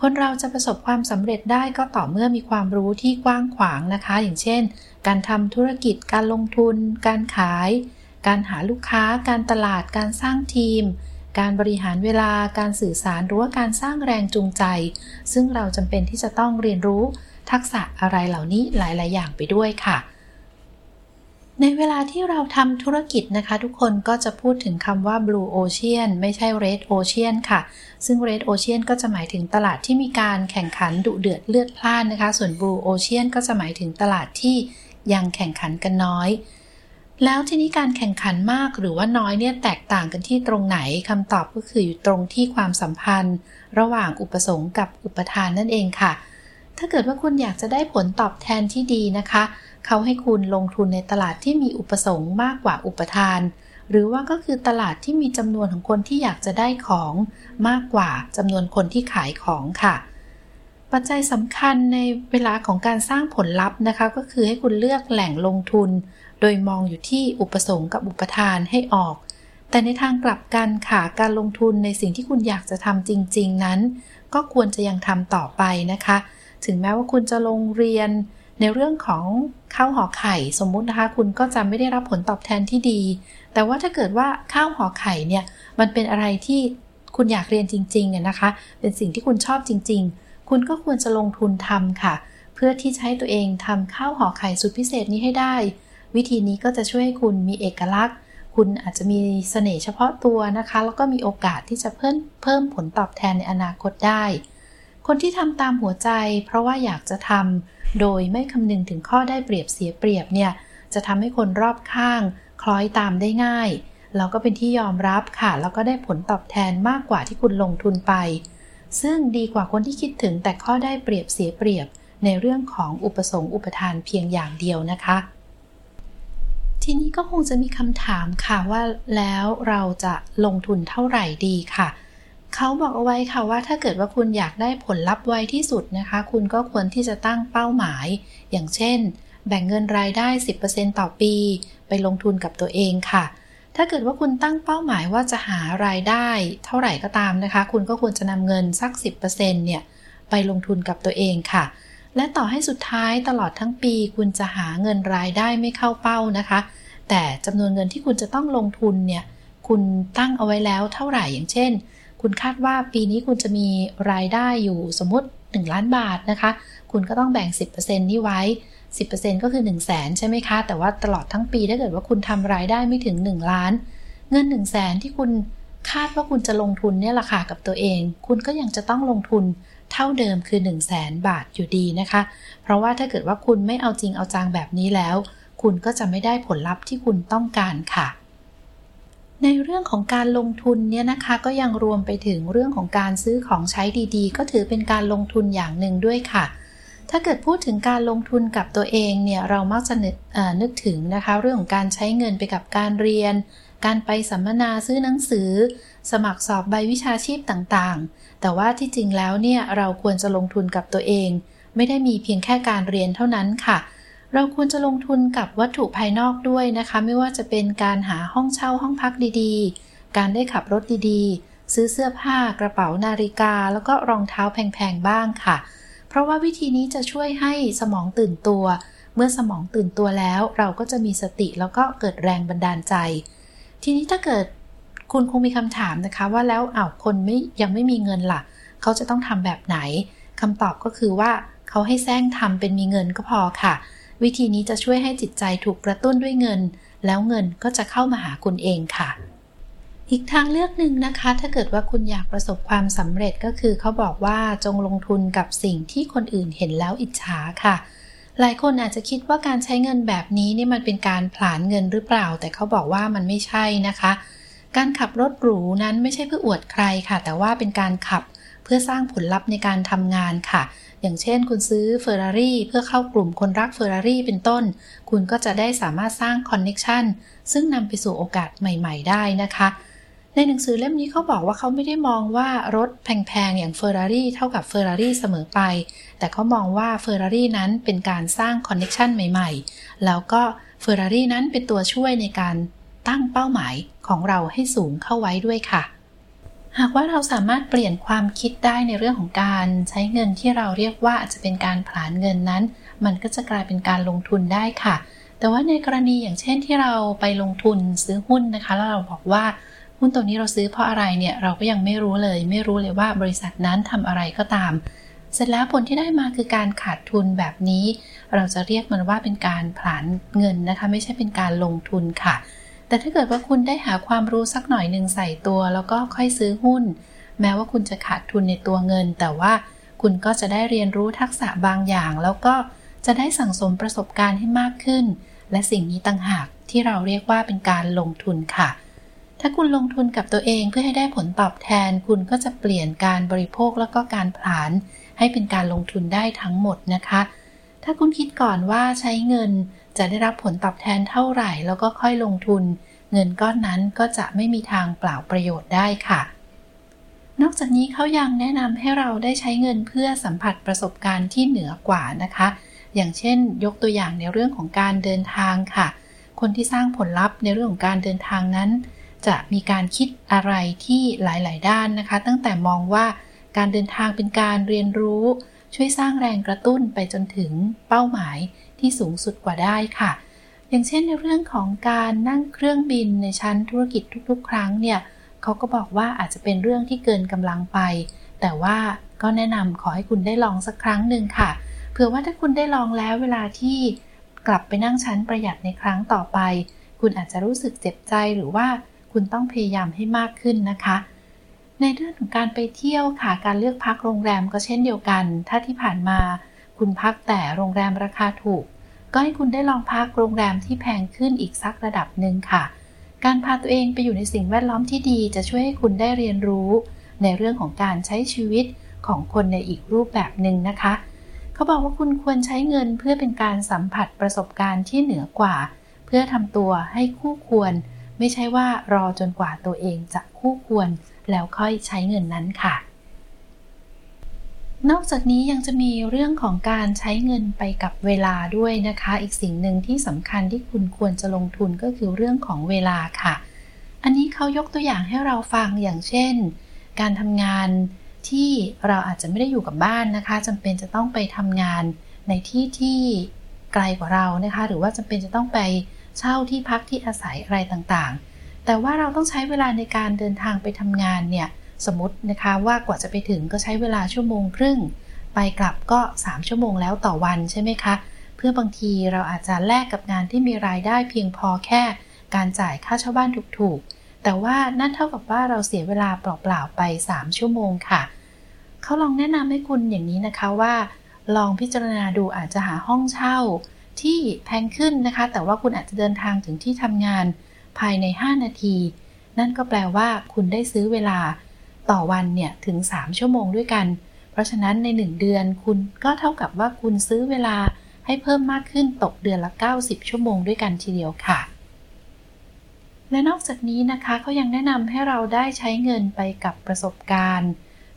คนเราจะประสบความสำเร็จได้ก็ต่อเมื่อมีความรู้ที่กว้างขวางนะคะ อย่างเช่น การทำธุรกิจ การลงทุน การขาย การหาลูกค้า การตลาด การสร้างทีม การบริหารเวลา การสื่อสารหรือว่าการสร้างแรงจูงใจ ซึ่งเราจำเป็นที่จะต้องเรียนรู้ทักษะอะไรเหล่านี้หลาย ๆ อย่างไปด้วยค่ะ ในเวลาที่เราทำธุรกิจนะคะ ทุกคนก็จะพูดถึงคำว่า blue ocean ไม่ใช่ red ocean ค่ะ ซึ่ง red ocean ก็จะหมายถึงตลาดที่มีการแข่งขันดุเดือดเลือดพล่านนะคะ ส่วน blue ocean ก็จะหมายถึงตลาดที่ยังแข่งขันกันน้อย แล้วทีนี้การแข่งขันมากหรือว่าน้อยเนี่ยแตกต่างกันที่ตรงไหนคำตอบก็คืออยู่ตรงที่ความสัมพันธ์ ระหว่างอุปสงค์กับอุปทานนั่นเองค่ะ ถ้าเกิดว่าคุณอยากจะได้ผลตอบแทนที่ดีนะคะ เขาให้คุณลงทุนในตลาดที่มีอุปสงค์มากกว่าอุปทาน หรือว่าก็คือตลาดที่มีจำนวนของคนที่อยากจะได้ของมากกว่าจำนวนคนที่ขายของค่ะ ปัจจัยสำคัญในเวลาของการสร้างผลลัพธ์นะคะ ก็คือให้คุณเลือกแหล่งลงทุน โดยมองอยู่ที่อุปสงค์กับอุปทานให้ออก แต่ในทางกลับกันค่ะ การลงทุนในสิ่งที่คุณอยากจะทำจริง ๆ นั้น ก็ควรจะยังทำต่อไปนะคะ ถึงแม้ว่าคุณจะลงเรียน ในเรื่องของข้าวห่อไข่สมมุตินะคะ คุณก็จะไม่ได้รับผลตอบแทนที่ดี แต่ว่าถ้าเกิดว่าข้าวห่อไข่เนี่ยมันเป็นอะไรที่คุณอยากเรียนจริงๆนะคะ เป็นสิ่งที่คุณชอบจริง ๆ คุณก็ควรจะลงทุนทำค่ะ เพื่อที่จะให้ตัวเองทำข้าวห่อไข่สุดพิเศษนี้ให้ได้ วิธีนี้ก็จะช่วยให้คุณมีเอกลักษณ์ คุณอาจจะมีเสน่ห์เฉพาะตัวนะคะ แล้วก็มีโอกาสที่จะเพิ่มเพิ่มผลตอบแทนในอนาคตได้ คนที่ทำตามหัวใจ เพราะว่าอยากจะทำ โดยไม่คำนึงถึงข้อได้เปรียบเสียเปรียบเนี่ยจะทำให้คนรอบข้าง คล้อยตามได้ง่าย แล้วก็เป็นที่ยอมรับค่ะ แล้วก็ได้ผลตอบแทนมากกว่าที่คุณลงทุนไป ซึ่งดีกว่าคนที่คิดถึงแต่ข้อได้เปรียบเสียเปรียบ ในเรื่องของอุปสงค์อุปทานเพียงอย่างเดียวนะคะ ทีนี้ก็คงจะมีคำถามค่ะว่าแล้วเราจะลงทุนเท่าไหร่ดีค่ะ เขาบอกเอาไว้ค่ะว่าถ้าเกิดว่าคุณอยากได้ผลลัพธ์ไวที่สุดนะคะ คุณก็ควรที่จะตั้งเป้าหมาย อย่างเช่น แบ่งเงินรายได้ 10%ต่อปี ไปลงทุนกับตัวเองค่ะ ถ้าเกิดว่าคุณตั้งเป้าหมายว่าจะหารายได้ เท่าไหร่ก็ตามนะคะ คุณก็ควรจะนำเงินสัก 10%เนี่ยไปลงทุนกับตัวเองค่ะ และต่อให้สุดท้ายตลอดทั้งปี คุณจะหาเงินรายได้ไม่เข้าเป้านะคะ แต่จำนวนเงินที่คุณจะต้องลงทุนเนี่ยคุณตั้งเอาไว้แล้วเท่าไหร่อย่างเช่น คุณคาดว่าปีนี้คุณจะมีรายได้อยู่สมมติ 1 ล้านบาทนะคะ คุณก็ต้องแบ่ง 10%นี้ไว้ 10%ก็คือ 1 0 0 0 0แสนใช่ไหมคะ แต่ว่าตลอดทั้งปีถ้าเกิดว่าคุณทำรายได้ไม่ถึง 1 ล้าน เงิน 1 0 0 0 0แสนที่คุณคาดว่าคุณจะลงทุนเนี่ยราคากับตัวเอง คุณก็ยังจะต้องลงทุนเท่าเดิมคือ 1 0 0 0 0แสนบาทอยู่ดีนะคะ เพราะว่าถ้าเกิดว่าคุณไม่เอาจริงเอาจังแบบนี้แล้ว คุณก็จะไม่ได้ผลลัพธ์ที่คุณต้องการค่ะ ในเรื่องของการลงทุนเนี่ยนะคะก็ยังรวมไปถึงเรื่องของการซื้อของใช้ดีๆ ก็ถือเป็นการลงทุนอย่างหนึ่งด้วยค่ะ ถ้าเกิดพูดถึงการลงทุนกับตัวเองเนี่ยเรามักจะนึกนึกถึงนะคะเรื่องของการใช้เงินไปกับการเรียน การไปสัมมนาซื้อหนังสือ สมัครสอบใบวิชาชีพต่างๆ แต่ว่าที่จริงแล้วเนี่ยเราควรจะลงทุนกับตัวเอง ไม่ได้มีเพียงแค่การเรียนเท่านั้นค่ะเเราควรจะลงทุนกับวัตถุภายนอกด้วยนะคะ ไม่ว่าจะเป็นการหาห้องเช่าห้องพักดีๆ การได้ขับรถดีๆ ซื้อเสื้อผ้ากระเป๋านาฬิกา แล้วก็รองเท้าแพงๆบ้างค่ะ เพราะว่าวิธีนี้จะช่วยให้สมองตื่นตัว เมื่อสมองตื่นตัวแล้ว เราก็จะมีสติแล้วก็เกิดแรงบันดาลใจ ทีนี้ถ้าเกิดคุณคงมีคำถามนะคะว่าแล้วอ้าวคนไม่ยังไม่มีเงินล่ะ เขาจะต้องทำแบบไหนคำตอบก็คือว่าเขาให้แซงทำเป็นมีเงินก็พอค่ะ วิธีนี้จะช่วยให้จิตใจถูกกระตุ้นด้วยเงิน แล้วเงินก็จะเข้ามาหาคุณเองค่ะ อีกทางเลือกหนึ่งนะคะ ถ้าเกิดว่าคุณอยากประสบความสำเร็จก็คือเขาบอกว่าจงลงทุนกับสิ่งที่คนอื่นเห็นแล้วอิจฉาค่ะ หลายคนอาจจะคิดว่าการใช้เงินแบบนี้นี่มันเป็นการผลาญเงินหรือเปล่า แต่เขาบอกว่ามันไม่ใช่นะคะ การขับรถหรูนั้นไม่ใช่เพื่ออวดใครค่ะ แต่ว่าเป็นการขับเพื่อสร้างผลลัพธ์ในการทำงานค่ะ อย่างเช่น คุณซื้อเฟอร์รารี่เพื่อเข้ากลุ่มคนรักเฟอร์รารี่เป็นต้น คุณก็จะได้สามารถสร้าง connection ซึ่งนำไปสู่โอกาสใหม่ ๆ ได้นะคะ ในหนังสือเล่มนี้เขาบอกว่าเขาไม่ได้มองว่ารถแพง ๆ อย่างเฟอร์รารี่เท่ากับเฟอร์รารี่เสมอไป แต่เขามองว่าเฟอร์รารี่นั้นเป็นการสร้าง connection ใหม่ ๆ แล้วก็เฟอร์รารี่นั้นเป็นตัวช่วยในการตั้งเป้าหมายของเราให้สูงเข้าไว้ด้วยค่ะ หากว่าเราสามารถเปลี่ยนความคิดได้ในเรื่องของการใช้เงินที่เราเรียกว่าจะเป็นการผลาญเงินนั้น มันก็จะกลายเป็นการลงทุนได้ค่ะ แต่ว่าในกรณีอย่างเช่นที่เราไปลงทุนซื้อหุ้นนะคะ แล้วเราบอกว่าหุ้นตัวนี้เราซื้อเพราะอะไรเนี่ยเราก็ยังไม่รู้เลย ไม่รู้เลยว่าบริษัทนั้นทำอะไรก็ตาม เสร็จแล้วผลที่ได้มาคือการขาดทุนแบบนี้ เราจะเรียกมันว่าเป็นการผลาญเงินนะคะ ไม่ใช่เป็นการลงทุนค่ะ แต่ถ้าเกิดว่าคุณได้หาความรู้สักหน่อยหนึ่งใส่ตัว แล้วก็ค่อยซื้อหุ้น แม้ว่าคุณจะขาดทุนในตัวเงิน แต่ว่าคุณก็จะได้เรียนรู้ทักษะบางอย่าง แล้วก็จะได้สั่งสมประสบการณ์ให้มากขึ้น และสิ่งนี้ต่างหากที่เราเรียกว่าเป็นการลงทุนค่ะ ถ้าคุณลงทุนกับตัวเองเพื่อให้ได้ผลตอบแทน คุณก็จะเปลี่ยนการบริโภคแล้วก็การผลาญให้เป็นการลงทุนได้ทั้งหมดนะคะ ถ้าคุณคิดก่อนว่าใช้เงิน จะได้รับผลตอบแทนเท่าไหร่แล้วก็ค่อยลงทุน เงินก้อนนั้นก็จะไม่มีทางเปล่าประโยชน์ได้ค่ะ นอกจากนี้เขายังแนะนำให้เราได้ใช้เงินเพื่อสัมผัสประสบการณ์ที่เหนือกว่านะคะ อย่างเช่น ยกตัวอย่างในเรื่องของการเดินทางค่ะ คนที่สร้างผลลัพธ์ในเรื่องของการเดินทางนั้น จะมีการคิดอะไรที่หลาย ๆ ด้านนะคะ ตั้งแต่มองว่าการเดินทางเป็นการเรียนรู้ช่วยสร้างแรงกระตุ้นไปจนถึงเป้าหมาย ที่สูงสุดกว่าได้ค่ะ อย่างเช่นในเรื่องของการนั่งเครื่องบินในชั้นธุรกิจทุกๆ ครั้งเนี่ยเขาก็บอกว่าอาจจะเป็นเรื่องที่เกินกำลังไป แต่ว่าก็แนะนำขอให้คุณได้ลองสักครั้งหนึ่งค่ะ เผื่อว่าถ้าคุณได้ลองแล้วเวลาที่กลับไปนั่งชั้นประหยัดในครั้งต่อไป คุณอาจจะรู้สึกเจ็บใจหรือว่าคุณต้องพยายามให้มากขึ้นนะคะ ในเรื่องของการไปเที่ยวค่ะ การเลือกพักโรงแรมก็เช่นเดียวกัน ถ้าที่ผ่านมา คุณพักแต่โรงแรมราคาถูก ก็ให้คุณได้ลองพักโรงแรมที่แพงขึ้นอีกสักระดับหนึ่งค่ะ การพาตัวเองไปอยู่ในสิ่งแวดล้อมที่ดีจะช่วยให้คุณได้เรียนรู้ ในเรื่องของการใช้ชีวิตของคนในอีกรูปแบบหนึ่งนะคะ เขาบอกว่าคุณควรใช้เงินเพื่อเป็นการสัมผัสประสบการณ์ที่เหนือกว่า เพื่อทำตัวให้คู่ควร ไม่ใช่ว่ารอจนกว่าตัวเองจะคู่ควร แล้วค่อยใช้เงินนั้นค่ะ นอกจากนี้ยังจะมีเรื่องของการใช้เงินไปกับเวลาด้วยนะคะ อีกสิ่งหนึ่งที่สำคัญที่คุณควรจะลงทุนก็คือเรื่องของเวลาค่ะ อันนี้เขายกตัวอย่างให้เราฟังอย่างเช่น การทำงานที่เราอาจจะไม่ได้อยู่กับบ้านนะคะจำเป็นจะต้องไปทำงานในที่ที่ไกลกว่าเรานะคะ หรือว่าจำเป็นจะต้องไปเช่าที่พักที่อาศัยอะไรต่างๆ แต่ว่าเราต้องใช้เวลาในการเดินทางไปทำงานเนี่ย สมมตินะคะว่ากว่าจะไปถึงก็ใช้เวลาชั่วโมงครึ่ง ไปกลับก็ 3 ชั่วโมงแล้วต่อวันใช่ไหมคะ เพื่อบางทีเราอาจจะแลกกับงานที่มีรายได้เพียงพอแค่ การจ่ายค่าเช่าบ้านถูกๆ แต่ว่านั่นเท่ากับว่าเราเสียเวลาเปล่าๆไป 3 ชั่วโมงค่ะเขาลองแนะนำให้คุณอย่างนี้นะคะว่า ลองพิจารณาดูอาจจะหาห้องเช่าที่แพงขึ้นนะคะ แต่ว่าคุณอาจจะเดินทางถึงที่ทำงานภายใน 5 นาที นั่นก็แปลว่าคุณได้ซื้อเวลา ต่อวันเนี่ยถึง 3 ชั่วโมงด้วยกัน เพราะฉะนั้นใน 1 เดือนคุณก็เท่ากับว่าคุณซื้อเวลาให้เพิ่มมากขึ้นตกเดือนละ 90 ชั่วโมงด้วยกันทีเดียวค่ะ และนอกจากนี้นะคะเขายังแนะนำให้เราได้ใช้เงินไปกับประสบการณ์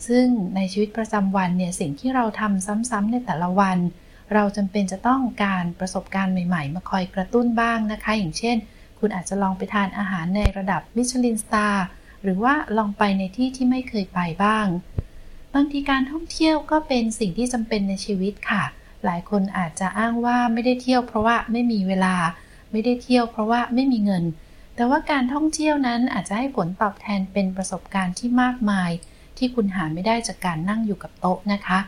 ซึ่งในชีวิตประจำวันเนี่ยสิ่งที่เราทำซ้ำๆในแต่ละวัน เราจำเป็นจะต้องการประสบการณ์ใหม่ๆ มาคอยกระตุ้นบ้างนะคะ อย่างเช่น คุณอาจจะลองไปทานอาหารในระดับมิชลินสตาร์ หรือว่าลองไปในที่ที่ไม่เคยไปบ้าง บางทีการท่องเที่ยวก็เป็นสิ่งที่จำเป็นในชีวิตค่ะ หลายคนอาจจะอ้างว่าไม่ได้เที่ยวเพราะว่าไม่มีเวลา ไม่ได้เที่ยวเพราะว่าไม่มีเงิน แต่ว่าการท่องเที่ยวนั้นอาจจะให้ผลตอบแทนเป็นประสบการณ์ที่มากมาย ที่คุณหาไม่ได้จากการนั่งอยู่กับโต๊ะนะคะ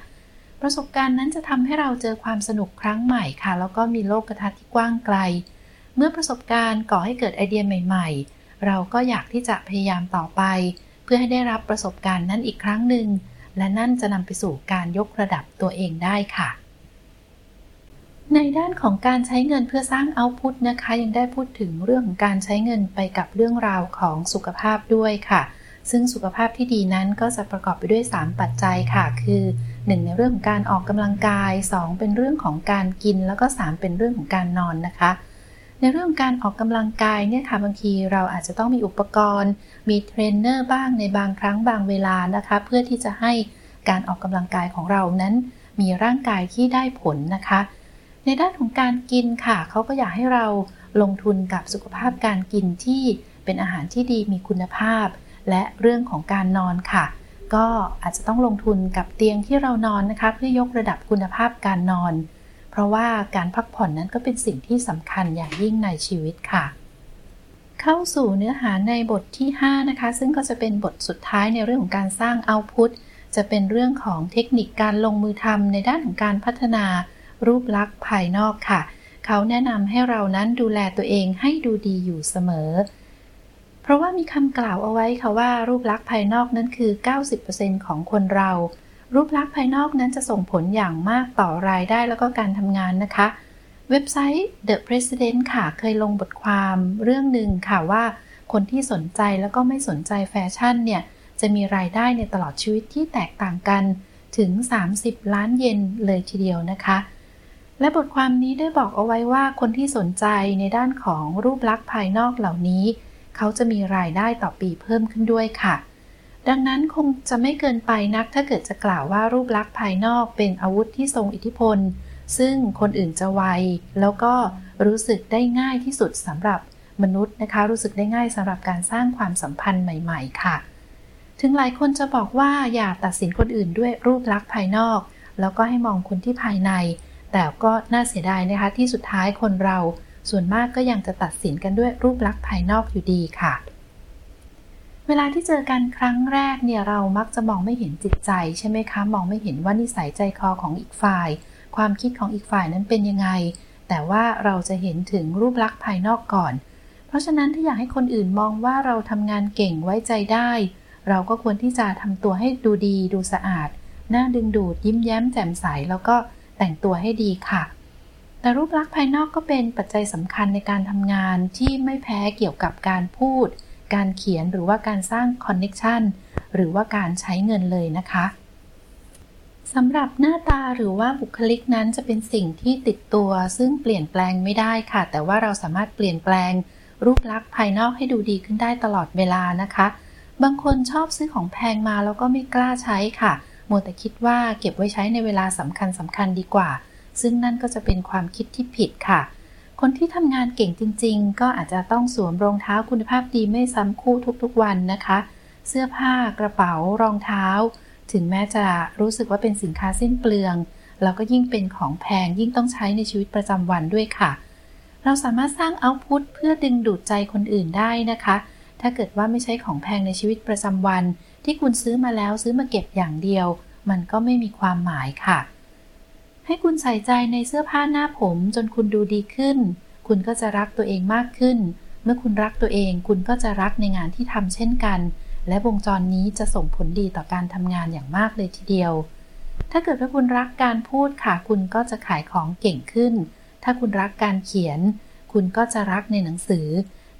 ประสบการณ์นั้นจะทำให้เราเจอความสนุกครั้งใหม่ค่ะ แล้วก็มีโลกกระทัดที่กว้างไกล เมื่อประสบการณ์ก่อให้เกิดไอเดียใหม่ ๆ เราก็อยากที่จะพยายามต่อไป เพื่อให้ได้รับประสบการณ์นั้นอีกครั้งหนึ่ง และนั่นจะนำไปสู่การยกระดับตัวเองได้ค่ะ ในด้านของการใช้เงินเพื่อสร้างเอาต์พุตนะคะ ยังได้พูดถึงเรื่องของการใช้เงินไปกับเรื่องราวของสุขภาพด้วยค่ะ ซึ่งสุขภาพที่ดีนั้นก็จะประกอบไปด้วย 3 ปัจจัยค่ะ คือ1ในเรื่องของการออกกำลังกาย 2 เป็นเรื่องของการกิน แล้วก็ 3 เป็นเรื่องของการนอนนะคะ ในเรื่องการออกกำลังกายเนี่ยค่ะบางทีเราอาจจะต้องมีอุปกรณ์ มีเทรนเนอร์บ้างในบางครั้งบางเวลานะคะ เพื่อที่จะให้การออกกำลังกายของเรานั้น มีร่างกายที่ได้ผลนะคะ ในด้านของการกินค่ะเขาก็อยากให้เราลงทุนกับสุขภาพการกินที่เป็นอาหารที่ดีมีคุณภาพ และเรื่องของการนอนค่ะ ก็อาจจะต้องลงทุนกับเตียงที่เรานอนนะคะ เพื่อยกระดับคุณภาพการนอน ราะว่าการพักผ่อนนั้นก็เป็นสิ่งที่สำคัญอย่างยิ่งในชีวิตค่ะ เข้าสู่เนื้อหาในบทที่ 5 นะคะ ซึ่งก็จะเป็นบทสุดท้ายในเรื่องของการสร้างเอาพุตจะเป็นเรื่องของเทคนิคการลงมือทำในด้านของการพัฒนารูปลักษณ์ภายนอกค่ะ เขาแนะนำให้เรานั้นดูแลตัวเองให้ดูดีอยู่เสมอ เพราะว่ามีคำกล่าวเอาไว้ค่ะว่ารูปลักษณ์ภายนอกนั้นคือ 90%ของคนเรา รูปลักษณ์ภายนอกนั้นจะส่งผลอย่างมากต่อรายได้แล้วก็การทำงานนะคะ เว็บไซต์ The President ค่ะ เคยลงบทความเรื่องหนึ่งค่ะว่า คนที่สนใจแล้วก็ไม่สนใจแฟชั่นเนี่ย จะมีรายได้ในตลอดชีวิตที่แตกต่างกันถึง 30 ล้านเยนเลยทีเดียวนะคะ และบทความนี้ได้บอกเอาไว้ว่าคนที่สนใจในด้านของรูปลักษณ์ภายนอกเหล่านี้ เขาจะมีรายได้ต่อปีเพิ่มขึ้นด้วยค่ะ ดังนั้นคงจะไม่เกินไปนักถ้าเกิดจะกล่าวว่ารูปลักษณ์ภายนอกเป็นอาวุธที่ทรงอิทธิพล ซึ่งคนอื่นจะไวแล้วก็รู้สึกได้ง่ายที่สุดสำหรับมนุษย์นะคะ รู้สึกได้ง่ายสำหรับการสร้างความสัมพันธ์ใหม่ ๆ ค่ะ ถึงหลายคนจะบอกว่าอย่าตัดสินคนอื่นด้วยรูปลักษณ์ภายนอก แล้วก็ให้มองคนที่ภายใน แต่ก็น่าเสียดายนะคะที่สุดท้ายคนเรา ส่วนมากก็ยังจะตัดสินกันด้วยรูปลักษณ์ภายนอกอยู่ดีค่ะ เวลาที่เจอกันครั้งแรกเนี่ยเรามักจะมองไม่เห็นจิตใจใช่ไหมคะ มองไม่เห็นว่านิสัยใจคอของอีกฝ่าย ความคิดของอีกฝ่ายนั้นเป็นยังไง แต่ว่าเราจะเห็นถึงรูปลักษณ์ภายนอกก่อน เพราะฉะนั้นถ้าอยากให้คนอื่นมองว่าเราทำงานเก่งไว้ใจได้ เราก็ควรที่จะทำตัวให้ดูดี ดูสะอาดหน่าดึงดูดยิ้มแย้มแจ่มใสแล้วก็แต่งตัวให้ดีค่ะ แต่รูปลักษณ์ภายนอกก็เป็นปัจจัยสำคัญในการทำงานที่ไม่แพ้เกี่ยวกับการพูด การเขียนหรือว่าการสร้างคอนเน็ชันหรือว่าการใช้เงินเลยนะคะสำหรับหน้าตาหรือว่าบุคลิกนั้นจะเป็นสิ่งที่ติดตัว ซึ่งเปลี่ยนแปลงไม่ได้ค่ะ แต่ว่าเราสามารถเปลี่ยนแปลง รูปลักษณ์ภายนอกให้ดูดีขึ้นได้ตลอดเวลานะคะ บางคนชอบซื้อของแพงมาแล้วก็ไม่กล้าใช้ค่ะมัวแต่คิดว่าเก็บไว้ใช้ในเวลาสำคัญสำคัญดีกว่า ซึ่งนั่นก็จะเป็นความคิดที่ผิดค่ะ คนที่ทำงานเก่งจริง ๆ ก็อาจจะต้องสวมรองเท้าคุณภาพดีไม่ซ้ำคู่ทุกๆวันนะคะ เสื้อผ้ากระเป๋ารองเท้า ถึงแม้จะรู้สึกว่าเป็นสินค้าสิ้นเปลือง เราก็ยิ่งเป็นของแพงยิ่งต้องใช้ในชีวิตประจำวันด้วยค่ะ เราสามารถสร้างเอาต์พุตเพื่อดึงดูดใจคนอื่นได้นะคะ ถ้าเกิดว่าไม่ใช่ของแพงในชีวิตประจำวัน ที่คุณซื้อมาแล้วซื้อมาเก็บอย่างเดียว มันก็ไม่มีความหมายค่ะ ให้คุณใส่ใจในเสื้อผ้าหน้าผมจนคุณดูดีขึ้น คุณก็จะรักตัวเองมากขึ้น เมื่อคุณรักตัวเอง คุณก็จะรักในงานที่ทำเช่นกัน และวงจรนี้จะส่งผลดีต่อการทำงานอย่างมากเลยทีเดียว ถ้าเกิดว่าคุณรักการพูดค่ะ คุณก็จะขายของเก่งขึ้น ถ้าคุณรักการเขียน คุณก็จะรักในหนังสือ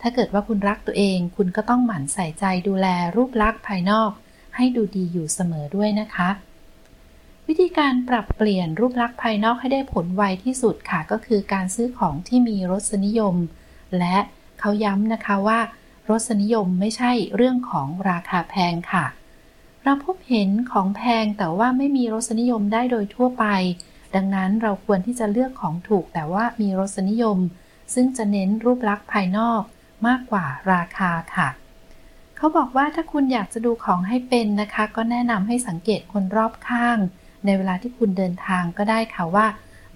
ถ้าเกิดว่าคุณรักตัวเอง คุณก็ต้องหมั่นใส่ใจดูแลรูปลักษณ์ภายนอก ให้ดูดีอยู่เสมอด้วยนะคะ วิธีการปรับเปลี่ยนรูปลักษณ์ภายนอกให้ได้ผลไวที่สุดค่ะ ก็คือการซื้อของที่มีรสนิยม และเขาย้ำนะคะว่ารสนิยมไม่ใช่เรื่องของราคาแพงค่ะ เราพบเห็นของแพงแต่ว่าไม่มีรสนิยมได้โดยทั่วไป ดังนั้นเราควรที่จะเลือกของถูกแต่ว่ามีรสนิยม ซึ่งจะเน้นรูปลักษณ์ภายนอกมากกว่าราคาค่ะเขาบอกว่าถ้าคุณอยากจะดูของให้เป็นนะคะ ก็แนะนำให้สังเกตคนรอบข้าง ในเวลาที่คุณเดินทางก็ได้ค่ะว่า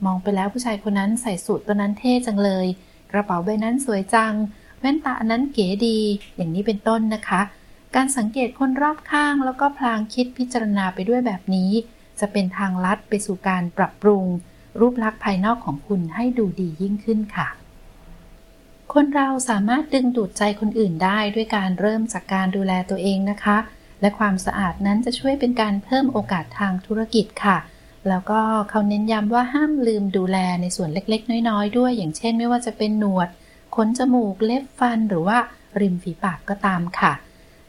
มองไปแล้วผู้ชายคนนั้นใส่สูทตัวนั้นเท่จังเลย กระเป๋าใบนั้นสวยจัง แว่นตาอันนั้นเก๋ดี อย่างนี้เป็นต้นนะคะ การสังเกตคนรอบข้างแล้วก็พลางคิดพิจารณาไปด้วยแบบนี้ จะเป็นทางลัดไปสู่การปรับปรุง รูปลักษณ์ภายนอกของคุณให้ดูดียิ่งขึ้นค่ะคนเราสามารถดึงดูดใจคนอื่นได้ด้วยการเริ่มจากการดูแลตัวเองนะคะ และความสะอาดนั้นจะช่วยเป็นการเพิ่มโอกาสทางธุรกิจค่ะ แล้วก็เขาเน้นย้ำว่าห้ามลืมดูแลในส่วนเล็กๆ น้อยๆ ด้วย อย่างเช่น ไม่ว่าจะเป็นหนวด ขนจมูก เล็บฟัน หรือว่าริมฝีปากก็ตามค่ะ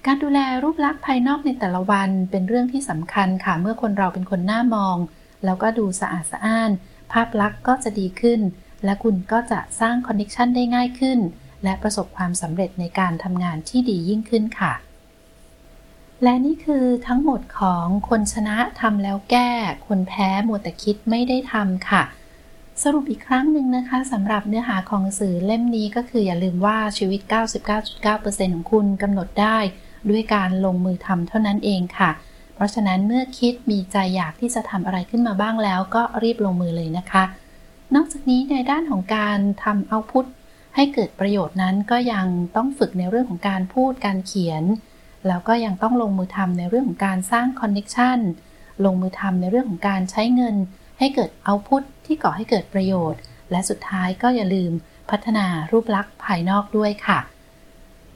การดูแลรูปลักษณ์ภายนอกในแต่ละวันเป็นเรื่องที่สำคัญค่ะ เมื่อคนเราเป็นคนหน้ามอง แล้วก็ดูสะอาดสะอ้าน ภาพลักษณ์ก็จะดีขึ้น และคุณก็จะสร้างคอนเนคชันได้ง่ายขึ้น และประสบความสำเร็จในการทำงานที่ดียิ่งขึ้นค่ะ และนี่คือทั้งหมดของคนชนะทำแล้วแก้ คนแพ้มัวแต่คิดไม่ได้ทำค่ะ สรุปอีกครั้งหนึ่งนะคะสำหรับเนื้อหาของสื่อเล่มนี้ก็คืออย่าลืมว่าชีวิต 99.9%ของคุณกำหนดได้ ด้วยการลงมือทำเท่านั้นเองค่ะ เพราะฉะนั้นเมื่อคิดมีใจอยากที่จะทำอะไรขึ้นมาบ้างแล้ว ก็รีบลงมือเลยนะคะ นอกจากนี้ในด้านของการทำเอาพุทให้เกิดประโยชน์นั้นก็ยังต้องฝึกในเรื่องของการพูดการเขียน แล้วก็ยังต้องลงมือทำในเรื่องของการสร้างคอนเน็ชันลงมือทำในเรื่องของการใช้เงิน ให้เกิดเอาพุทที่ก่อให้เกิดประโยชน์ และสุดท้ายก็อย่าลืมพัฒนารูปลักษณ์ภายนอกด้วยค่ะ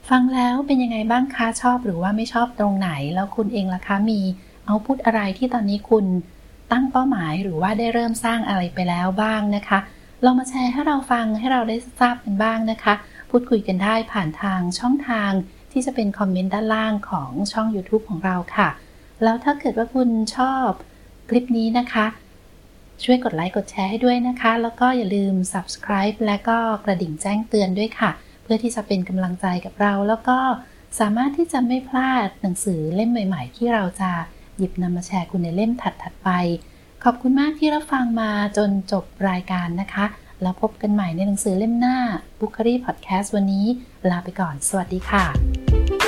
ฟังแล้วเป็นยังไงบ้างคะชอบหรือว่าไม่ชอบตรงไหน แล้วคุณเองล่ะคะมีเอาพุทอะไรที่ตอนนี้คุณตั้งเป้าหมายหรือว่าได้เริ่มสร้างอะไรไปแล้วบ้างนะคะลองมาแชร์ให้เราฟังให้เราได้ทราบกันบ้างนะคะ พูดคุยกันได้ผ่านทางช่องทาง ที่จะเป็นคอมเมนต์ด้านล่างของช่อง YouTube ของเราค่ะ แล้วถ้าเกิดว่าคุณชอบคลิปนี้นะคะ ช่วยกดไลค์กดแชร์ให้ด้วยนะคะ แล้วก็อย่าลืม subscribe และก็กระดิ่งแจ้งเตือนด้วยค่ะ เพื่อที่จะเป็นกำลังใจกับเรา แล้วก็สามารถที่จะไม่พลาดหนังสือเล่มใหม่ ๆ ที่เราจะหยิบนำมาแชร์คุณในเล่มถัดๆไป ขอบคุณมากที่รับฟังมาจนจบรายการนะคะ แล้วพบกันใหม่ในหนังสือเล่มหน้า b o o k e r y Podcast วันนี้ ลาไปก่อน สวัสดีค่ะ